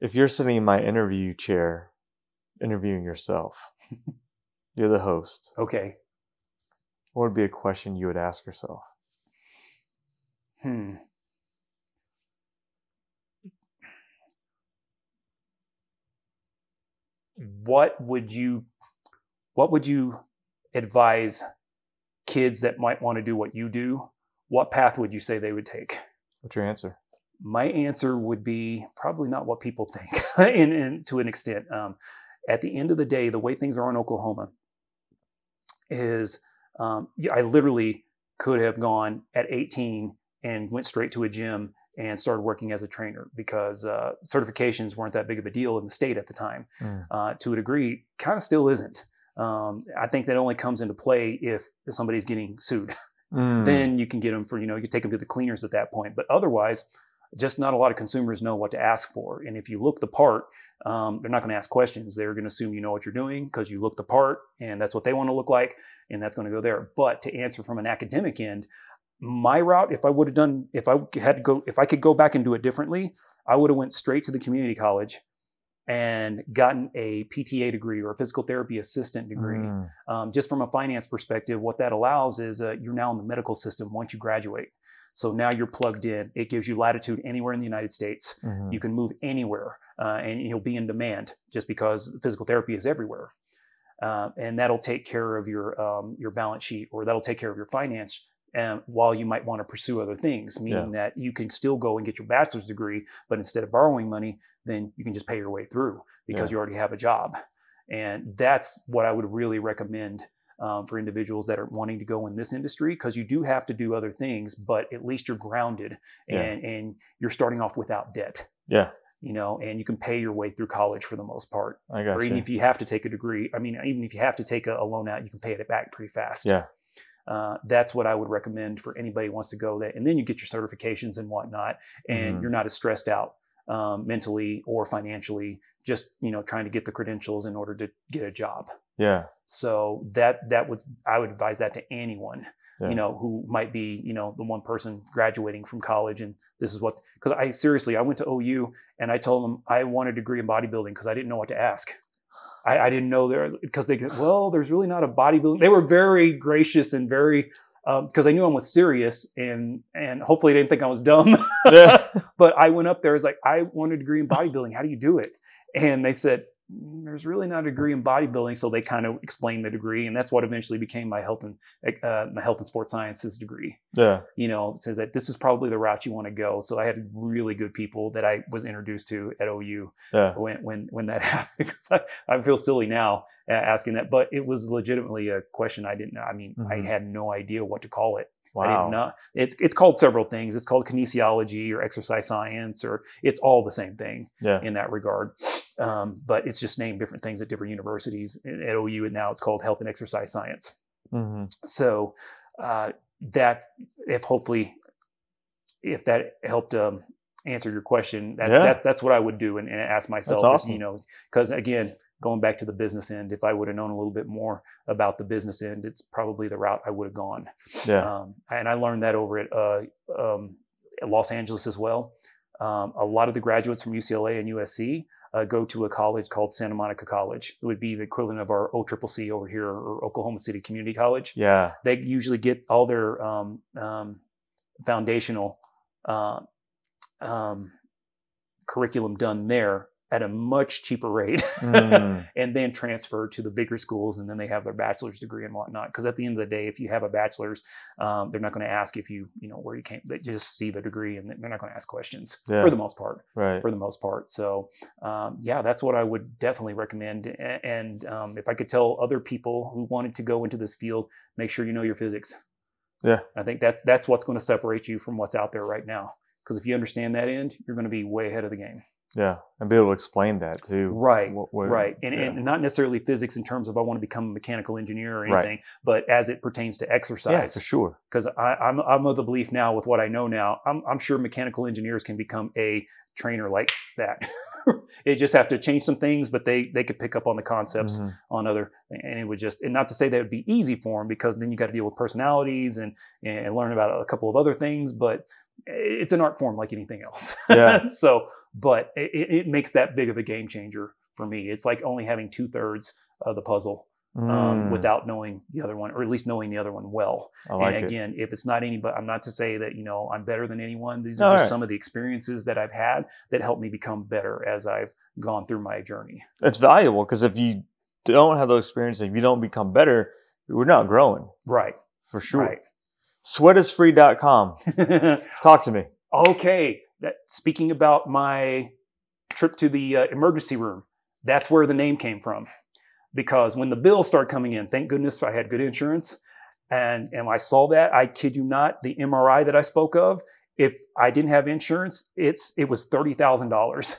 If you're sitting in my interview chair, interviewing yourself, you're the host. Okay. What would be a question you would ask yourself? Hmm. What would you what would you advise kids that might want to do what you do? What path would you say they would take? What's your answer? My answer would be probably not what people think, in, in, to an extent. Um, at the end of the day, the way things are in Oklahoma is um, I literally could have gone at 18 and went straight to a gym and started working as a trainer because uh, certifications weren't that big of a deal in the state at the time. Mm. Uh, to a degree, kind of still isn't. Um, I think that only comes into play if somebody's getting sued. Mm. then you can get them for, you know, you can take them to the cleaners at that point. But otherwise, just not a lot of consumers know what to ask for. And if you look the part, um, they're not going to ask questions. They're going to assume you know what you're doing because you look the part and that's what they want to look like. And that's going to go there. But to answer from an academic end, my route, if I would have done, if I had to go, if I could go back and do it differently, I would have went straight to the community college and gotten a PTA degree or a physical therapy assistant degree. Mm. Um, just from a finance perspective, what that allows is uh, you're now in the medical system once you graduate. So now you're plugged in. It gives you latitude anywhere in the United States. Mm-hmm. You can move anywhere uh, and you'll be in demand just because physical therapy is everywhere. Uh, and that'll take care of your um, your balance sheet or that'll take care of your finance um, while you might want to pursue other things, meaning yeah. that you can still go and get your bachelor's degree, but instead of borrowing money, then you can just pay your way through because yeah. you already have a job. And that's what I would really recommend um, for individuals that are wanting to go in this industry because you do have to do other things, but at least you're grounded and, yeah. and you're starting off without debt. Yeah. You know, and you can pay your way through college for the most part. I got or even you. if you have to take a degree, I mean, even if you have to take a, a loan out, you can pay it back pretty fast. Yeah. Uh, that's what I would recommend for anybody who wants to go there. And then you get your certifications and whatnot, and mm-hmm. you're not as stressed out um, mentally or financially, just you know trying to get the credentials in order to get a job. Yeah. So that that would I would advise that to anyone. Yeah. you know, who might be, you know, the one person graduating from college. And this is what, because I seriously, I went to OU and I told them I want a degree in bodybuilding because I didn't know what to ask. I, I didn't know there because they well, there's really not a bodybuilding. They were very gracious and very because um, I knew I was serious and and hopefully they didn't think I was dumb. but I went up there. I was like, I want a degree in bodybuilding. How do you do it? And they said, there's really not a degree in bodybuilding, so they kind of explained the degree, and that's what eventually became my health and uh, my health and sports sciences degree. Yeah, you know, says that this is probably the route you want to go. So I had really good people that I was introduced to at OU yeah. when when when that happened. Because I, I feel silly now asking that, but it was legitimately a question I didn't. I mean, mm-hmm. I had no idea what to call it. Wow. I didn't know. It's it's called several things. It's called kinesiology or exercise science, or it's all the same thing yeah. in that regard. Um, but it's just named different things at different universities. At OU, and now it's called health and exercise science. Mm-hmm. So uh, that, if hopefully, if that helped um, answer your question, that, yeah. that, that's what I would do and, and ask myself. That's Awesome. you know, because again, going back to the business end, if I would have known a little bit more about the business end, it's probably the route I would have gone. Yeah. Um, and I learned that over at, uh, um, at Los Angeles as well. Um, a lot of the graduates from UCLA and USC uh, go to a college called Santa Monica College. It would be the equivalent of our OCCC over here or Oklahoma City Community College. Yeah. They usually get all their um, um, foundational uh, um, curriculum done there at a much cheaper rate mm. and then transfer to the bigger schools and then they have their bachelor's degree and whatnot. Because at the end of the day if you have a bachelor's um, they're not going to ask if you you know where you came they just see the degree and they're not going to ask questions yeah. for the most part right. for the most part. So um, yeah that's what i would definitely recommend and um, if i could tell other people who wanted to go into this field make sure you know your physics. Yeah. I think that's that's what's going to separate you from what's out there right now because if you understand that end you're going to be way ahead of the game yeah, and be able to explain that too. Right, what, what, right, and, yeah. and not necessarily physics in terms of I want to become a mechanical engineer or anything, right. but as it pertains to exercise. Yeah, for sure. Because I'm I'm of the belief now with what I know now, I'm I'm sure mechanical engineers can become a trainer like that. they just have to change some things, but they they could pick up on the concepts mm-hmm. on other, and it would just and not to say that would be easy for them because then you got to deal with personalities and and learn about a couple of other things, but it's an art form like anything else. Yeah. so, but it, it, makes that big of a game changer for me. It's like only having two thirds of the puzzle um, Mm, without knowing the other one, or at least knowing the other one well. I like and it. again, if it's not anybody, I'm not to say that you know I'm better than anyone. These are just right. some of the experiences that I've had that helped me become better as I've gone through my journey. It's valuable because if you don't have those experiences, if you don't become better, we're not growing Right. for sure. Right. Sweatisfree.com. Talk to me. okay. That, speaking about my trip to the uh, emergency room, that's where the name came from. Because when the bills started coming in, thank goodness I had good insurance. And, and I saw that, I kid you not, the MRI that I spoke of, if I didn't have insurance, it's it was thirty thousand dollars.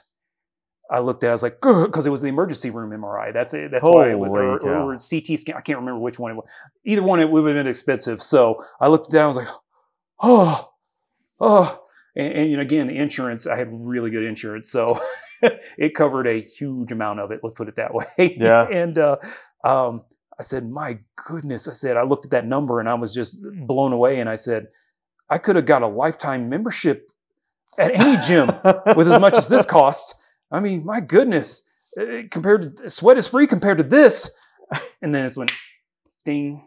I looked at, it, I was like, because it was the emergency room MRI. That's it. That's why, it was, Holy or, or CT scan. I can't remember which one it was. Either one, it would have been expensive. So I looked at that, I was like, oh, oh, and, and you know, again, the insurance. I had really good insurance, so it covered a huge amount of it. Let's put it that way. Yeah. and uh, um, I said, my goodness. I said, I looked at that number and I was just blown away. And I said, I could have got a lifetime membership at any gym with as much as this costs. I mean, my goodness, uh, compared to sweat is free compared to this. And then it's when ding,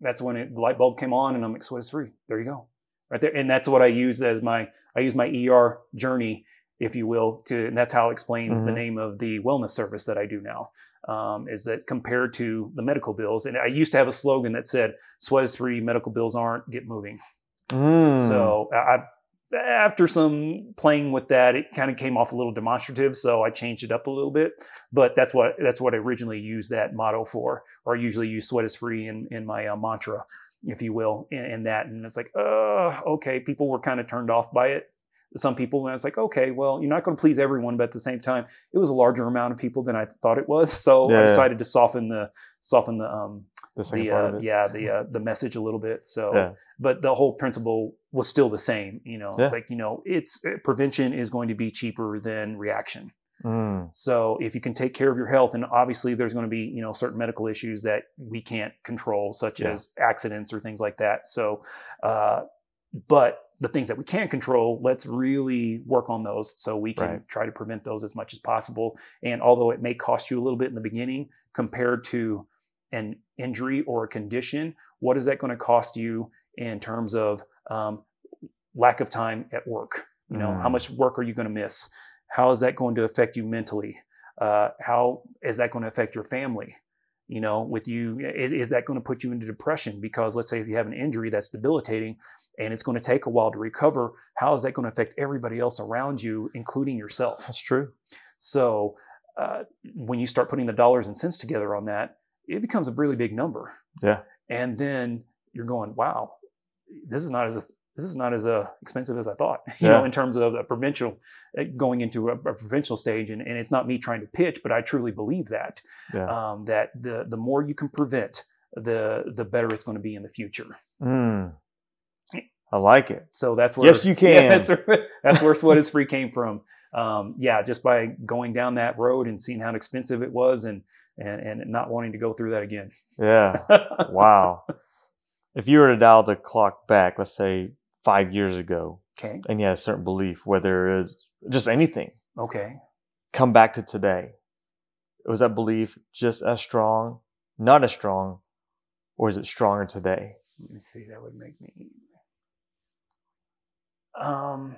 that's when it, the light bulb came on and I'm like, sweat is free. There you go. Right there. And that's what I use as my, I use my ER journey, if you will, to, and that's how it explains the Mhm. name of the wellness service that I do now. Um, is that compared to the medical bills? And I used to have a slogan that said, sweat is free, medical bills aren't, get moving. Mm. So I, after some playing with that, it kind of came off a little demonstrative. So I changed it up a little bit. But that's what that's what I originally used that motto for, or I usually use "sweat is free" in in my uh, mantra, if you will, in, in that. And it's like, uh, okay, people were kind of turned off by it. Some people, and I was like, okay, well, you're not going to please everyone, but at the same time, it was a larger amount of people than I thought it was. So Yeah. I decided to soften the soften the um, the second the part uh, of it. yeah the uh, the message a little bit. So Yeah. but the whole principle was still the same. You know, it's like you know, it's uh, prevention is going to be cheaper than reaction. Mm. So if you can take care of your health, and obviously there's going to be you know certain medical issues that we can't control, such Yeah. as accidents or things like that. So, uh, but the things that we can control, let's really work on those so we can Right. try to prevent those as much as possible. And although it may cost you a little bit in the beginning compared to an injury or a condition, what is that going to cost you in terms of um, lack of time at work? You know, how Mm. much work are you going to miss? How is that going to affect you mentally? Uh, how is that going to affect your family? You know, with you, is, is that going to put you into depression? Because let's say if you have an injury that's debilitating and it's going to take a while to recover, how is that going to affect everybody else around you, including yourself? That's true. So uh, when you start putting the dollars and cents together on that, it becomes a really big number. Yeah. And then you're going, wow, this is not as this is not as uh, expensive as I thought. You know, in terms of a provincial uh, going into a, a provincial stage, and, and it's not me trying to pitch, but I truly believe that Yeah. um, that the the more you can prevent, the the better it's going to be in the future. Mm. I like it. So that's where Yes, you Yeah, can. that's where, that's where Sweat is Free came from. Um, yeah, just by going down that road and seeing how expensive it was, and and and not wanting to go through that again. Yeah. wow. If you were to dial the clock back, let's say five years ago, okay. and you had a certain belief, whether it's just anything, Okay. come back to today. Was that belief just as strong, not as strong, or is it stronger today? Let me see. That would make me. Um,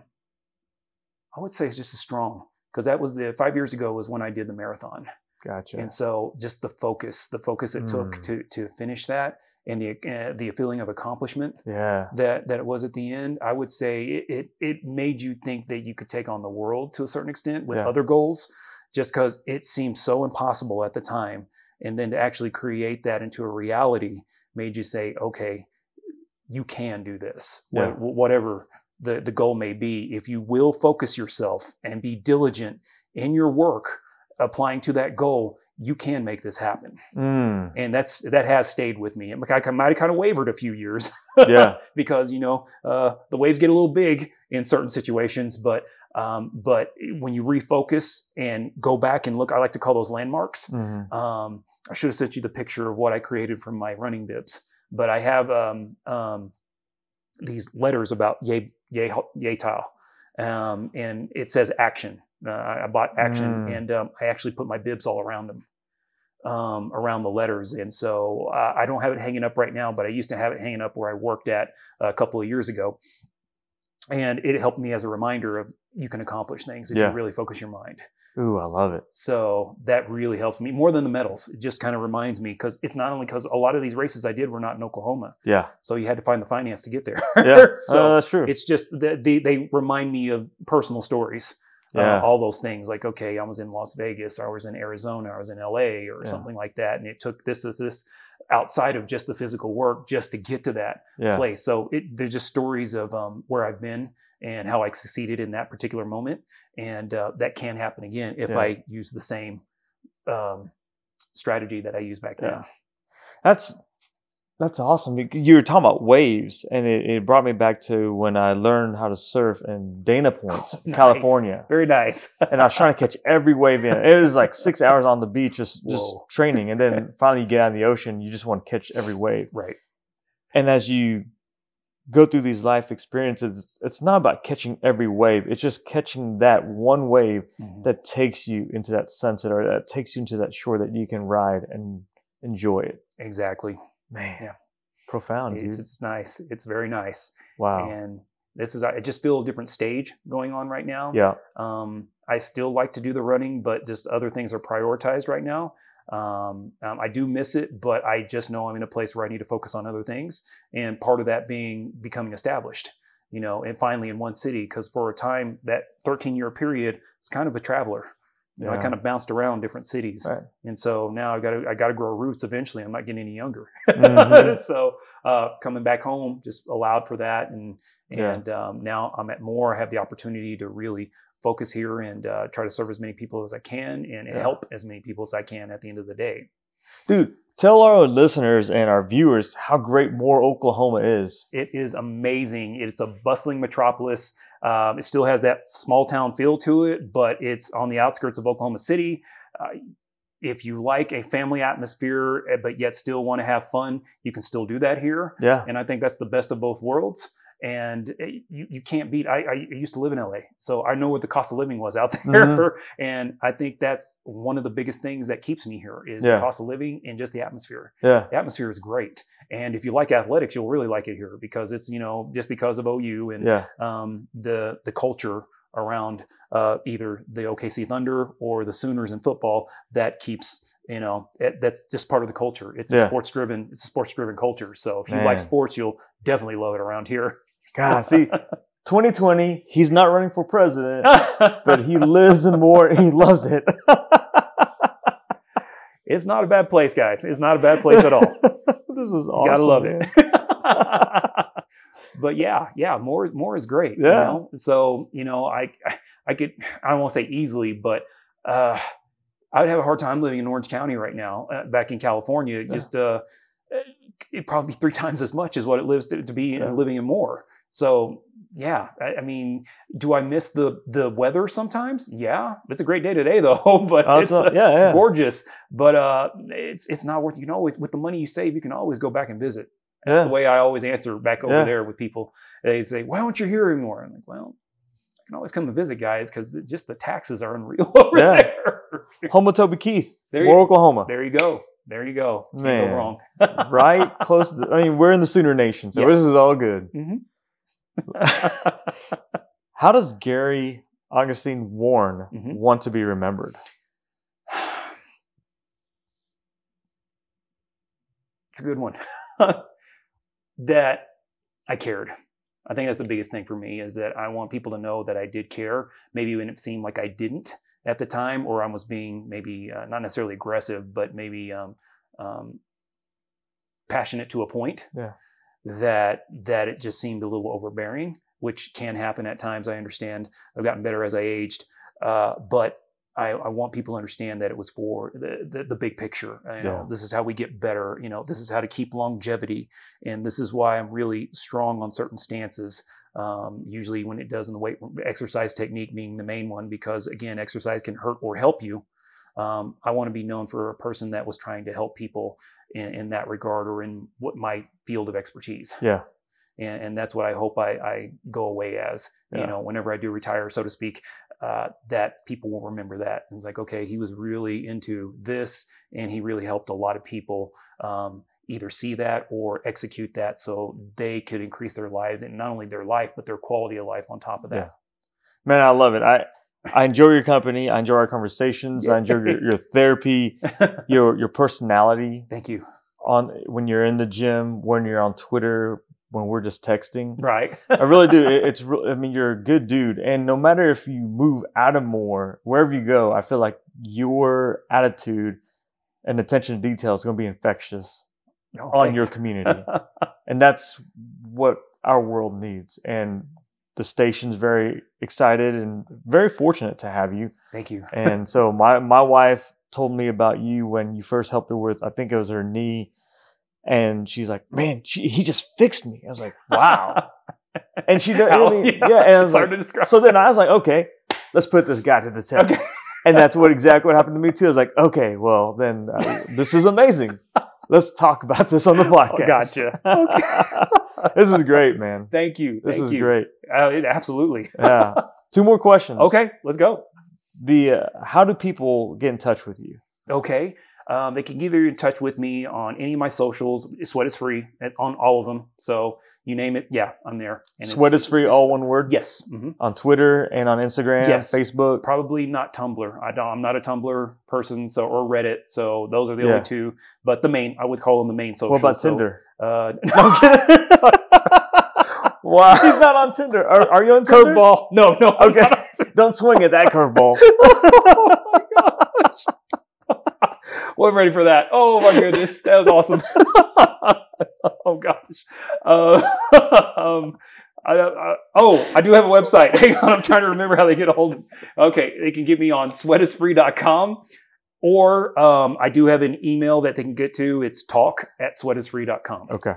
I would say it's just as strong because that was the five years ago was when I did the marathon. Gotcha. And so just the focus, the focus it took Mm. to to finish that, and the uh, the feeling of accomplishment yeah. that that it was at the end, I would say it it, it made you think that you could take on the world to a certain extent with Yeah. other goals, just because it seemed so impossible at the time, and then to actually create that into a reality made you say, okay, you can do this, Yeah. whatever the the goal may be. If you will focus yourself and be diligent in your work, applying to that goal, you can make this happen Mm. and that's that has stayed with me. And I might have kind of wavered a few years, Yeah. because you know uh, the waves get a little big in certain situations. But um, but when you refocus and go back and look, I like to call those landmarks. Mhm. Um, I should have sent you the picture of what I created from my running bibs, but I have um, um, these letters about yay yay um, and it says action. Uh, I I bought action, Mm. and um, I actually put my bibs all around them. um, around the letters. And so uh, I don't have it hanging up right now, but I used to have it hanging up where I worked at a couple of years ago. And it helped me as a reminder of you can accomplish things if Yeah. you really focus your mind. Ooh, I love it. So that really helps me more than the medals. It just kind of reminds me because it's not only because a lot of these races I did were not in Oklahoma, Yeah. so you had to find the finance to get there. Yeah. so Uh, that's true. it's just that they, they remind me of personal stories. Yeah. Uh, all those things like okay, I was in Las Vegas, or I was in Arizona, I was in LA, or Yeah. something like that, and it took this, this, this outside of just the physical work just to get to that yeah. place. So it, there's just stories of um, where I've been and how I succeeded in that particular moment, and uh, that can happen again if. I use the same um, strategy that I used back then. That's that's awesome. You- were talking about waves, and it, it brought me back to when I learned how to surf in Dana Point, Nice. California. Very nice. And I was trying to catch every wave in. It was like six hours on the beach, just just training, and then finally you get out in the ocean. You just want to catch every wave. right. And as you go through these life experiences, it's- not about catching every wave. It's just catching that one wave Mhm. that takes you into that sunset or that takes you into that shore that you can ride and enjoy it. Exactly. Man, Yeah. profound, dude. It's, it's nice. It's very nice. wow. And this is, I just feel a different stage going on right now. yeah, Um, I still like to do the running, but just other things are prioritized right now. Um, um, I do miss it, but I just know I'm in a place where I need to focus on other things. And part of that being becoming established, you know, and finally in one city, because for a time, that 13 year period, it's kind of a traveler. You know, I kind of bounced around different cities. Right. And so now I got to I got to grow roots eventually. I'm not getting any younger. Mhm. so uh, coming back home just allowed for that, and Yeah. and um, now I'm at more. I have the opportunity to really focus here and uh, try to serve as many people as I can and, and Yeah. help as many people as I can at the end of the day. dude. Tell our listeners and our viewers how great Moore, Oklahoma is. It is amazing. It's a bustling metropolis. Um, it still has that small town feel to it, but it's on the outskirts of Oklahoma City. Uh, if you like a family atmosphere, eh, but yet still want to have fun, you can still do that here. Yeah, and I think that's the best of both worlds. And eh, you, you can't beat. I, I used to live in LA, so I know what the cost of living was out there, Mhm. and I think that's one of the biggest things that keeps me here is Yeah. the cost of living and just the atmosphere. yeah, The atmosphere is great, and if you like athletics, you'll really like it here because it's you know just because of OU and yeah, um, the the culture around uh, either the OKC Thunder or the Sooners in football that keeps you know it, that's just part of the culture. It's a Yeah. sports driven it's a sports driven culture. So if you Man. like sports, you'll definitely love it around here. God, see, 2020, he's not running for president, but he lives in Moore. and He loves it. it's not a bad place, guys. It's not a bad place at all. this is awesome. Gotta love man. it. but yeah, yeah, Moore Moore is great. You Yeah. know? So you know, I I could I won't say easily, but uh, I would have a hard time living in Orange County right now, uh, back in California. Yeah. Just uh, it probably be three times as much as what it lives to, to be Yeah. living in Moore. So yeah, I, I mean, do I miss the the weather sometimes? Yeah, it's a great day today though, but Oh, it's, it's a- uh, yeah, it's yeah. gorgeous. But uh, it's it's not worth. You can always with the money you save, you can always go back and visit. That's Yeah. the way I always answer back over there with people. They say, "Why aren't you here anymore?" I'm like, "Well, I can always come and visit, guys, because just the taxes are unreal over there." Toby Keith, There you- Oklahoma. there you go. There you go. Can't Man. go wrong. right close to the, I mean, we're in the Sooner Nation, so Yes. this is all good. Mhm. How does Gary Augustine Warren Mhm. want to be remembered? it's a good one. that I cared. I think that's the biggest thing for me is that I want people to know that I did care. Maybe when it seemed like I didn't at the time, or I was being maybe uh, not necessarily aggressive, but maybe um, um, passionate to a point. Yeah. That that it just seemed a little overbearing, which can happen at times. I understand. I've gotten better as I aged, uh, but I, I want people to understand that it was for the the, the big picture. You know, Yeah. this is how we get better. You know, this is how to keep longevity, and this is why I'm really strong on certain stances. Um, usually, when it does in the weight exercise technique being the main one, because again, exercise can hurt or help you. Um, I want to be known for a person that was trying to help people in, in that regard or in what my field of expertise Yeah. and, and that's what I hope I, I go away as. Yeah. You know, whenever I do retire, so to speak, uh, that people will remember that. And it's like, okay, he was really into this, and he really helped a lot of people um, either see that or execute that, so they could increase their lives and not only their life but their quality of life on top of that. Yeah. Man, I love it. I I enjoy your company. I enjoy our conversations. I enjoy your, your therapy, your your personality. Thank you. On when you're in the gym, when you're on Twitter, when we're just texting. Right. I really do. It, it's. I mean, you're a good dude, and no matter if you move out of Moore, wherever you go, I feel like your attitude and attention to detail is going to be infectious No, on thanks. your community, and that's what our world needs. And the station's very excited and very fortunate to have you. Thank you. And so my my wife told me about you when you first helped her with I think it was her knee, and she's like, "Man, she, he just fixed me." I was like, "Wow!" and she I mean, yeah. And I was like, to describe. so then I was like, "Okay, let's put this guy to the test." Okay. And that's what exactly what happened to me too. I was like, "Okay, well then uh, this is amazing. Let's talk about this on the podcast." gotcha. Okay. this is great, man. Thank you. This Thank is you. great. Uh, it- absolutely. Yeah. Two more questions. Okay, let's go. The uh, how do people get in touch with you? Okay. Um, they can get in touch with me on any of my socials. Sweat is free on all of them. So you name it, yeah, I'm there. And it's- Sweat is free, all one word. Yes. mhm. On Twitter and on Instagram, Yes. Facebook. Probably not Tumblr. I don't, I'm not a Tumblr person, so or Reddit. So those are the Yeah. only two. But the main, I would call them the main socials. What about So, Tinder? Uh, No, wow. He's not on Tinder. Are, are you on Tinder? Curveball. No, no. Okay. not on Tinder. Don't swing at that curveball. oh my gosh. I'm ready for that. Oh my goodness. That was awesome. oh gosh. Uh, um, I, I, oh, I do have a website. Hang on. I'm trying to remember how they get a hold of me. Okay. They can get me on sweatisfree.com or um, I do have an email that they can get to. It's talk at sweatisfree.com. Okay.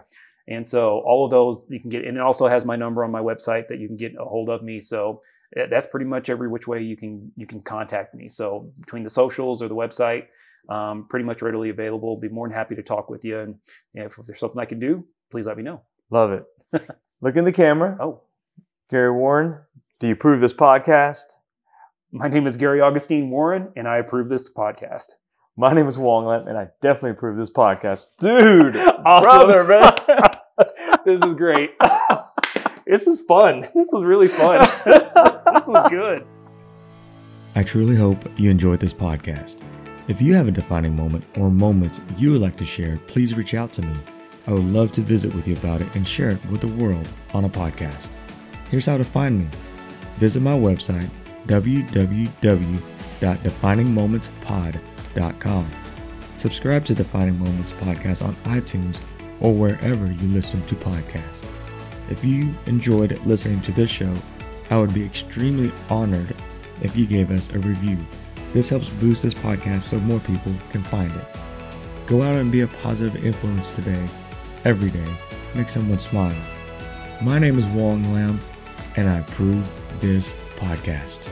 And so all of those you can get, and it also has my number on my website that you can get a hold of me. So that's pretty much every which way you can you can contact me. So between the socials or the website, um, pretty much readily available. Be more than happy to talk with you. And if, if there's something I can do, please let me know. Love it. Look in the camera. Oh, Gary Warren, do you approve this podcast? my name is Gary Augustine Warren, and I approve this podcast. My name is Wong Lam, and I definitely approve this podcast. Dude, Awesome. brother, man. this is great. This is fun. This was really fun. this was good. I truly hope you enjoyed this podcast. If you have a defining moment or moments you would like to share, please reach out to me. I would love to visit with you about it and share it with the world on a podcast. Here's how to find me. Visit my website, www.definingmomentspod.com. Subscribe to the Defining Moments Podcast on iTunes or wherever you listen to podcasts. If you enjoyed listening to this show, I would be extremely honored if you gave us a review. This helps boost this podcast so more people can find it. Go out and be a positive influence today, every day. Make someone smile. My name is Wong Lam, and I approve this podcast.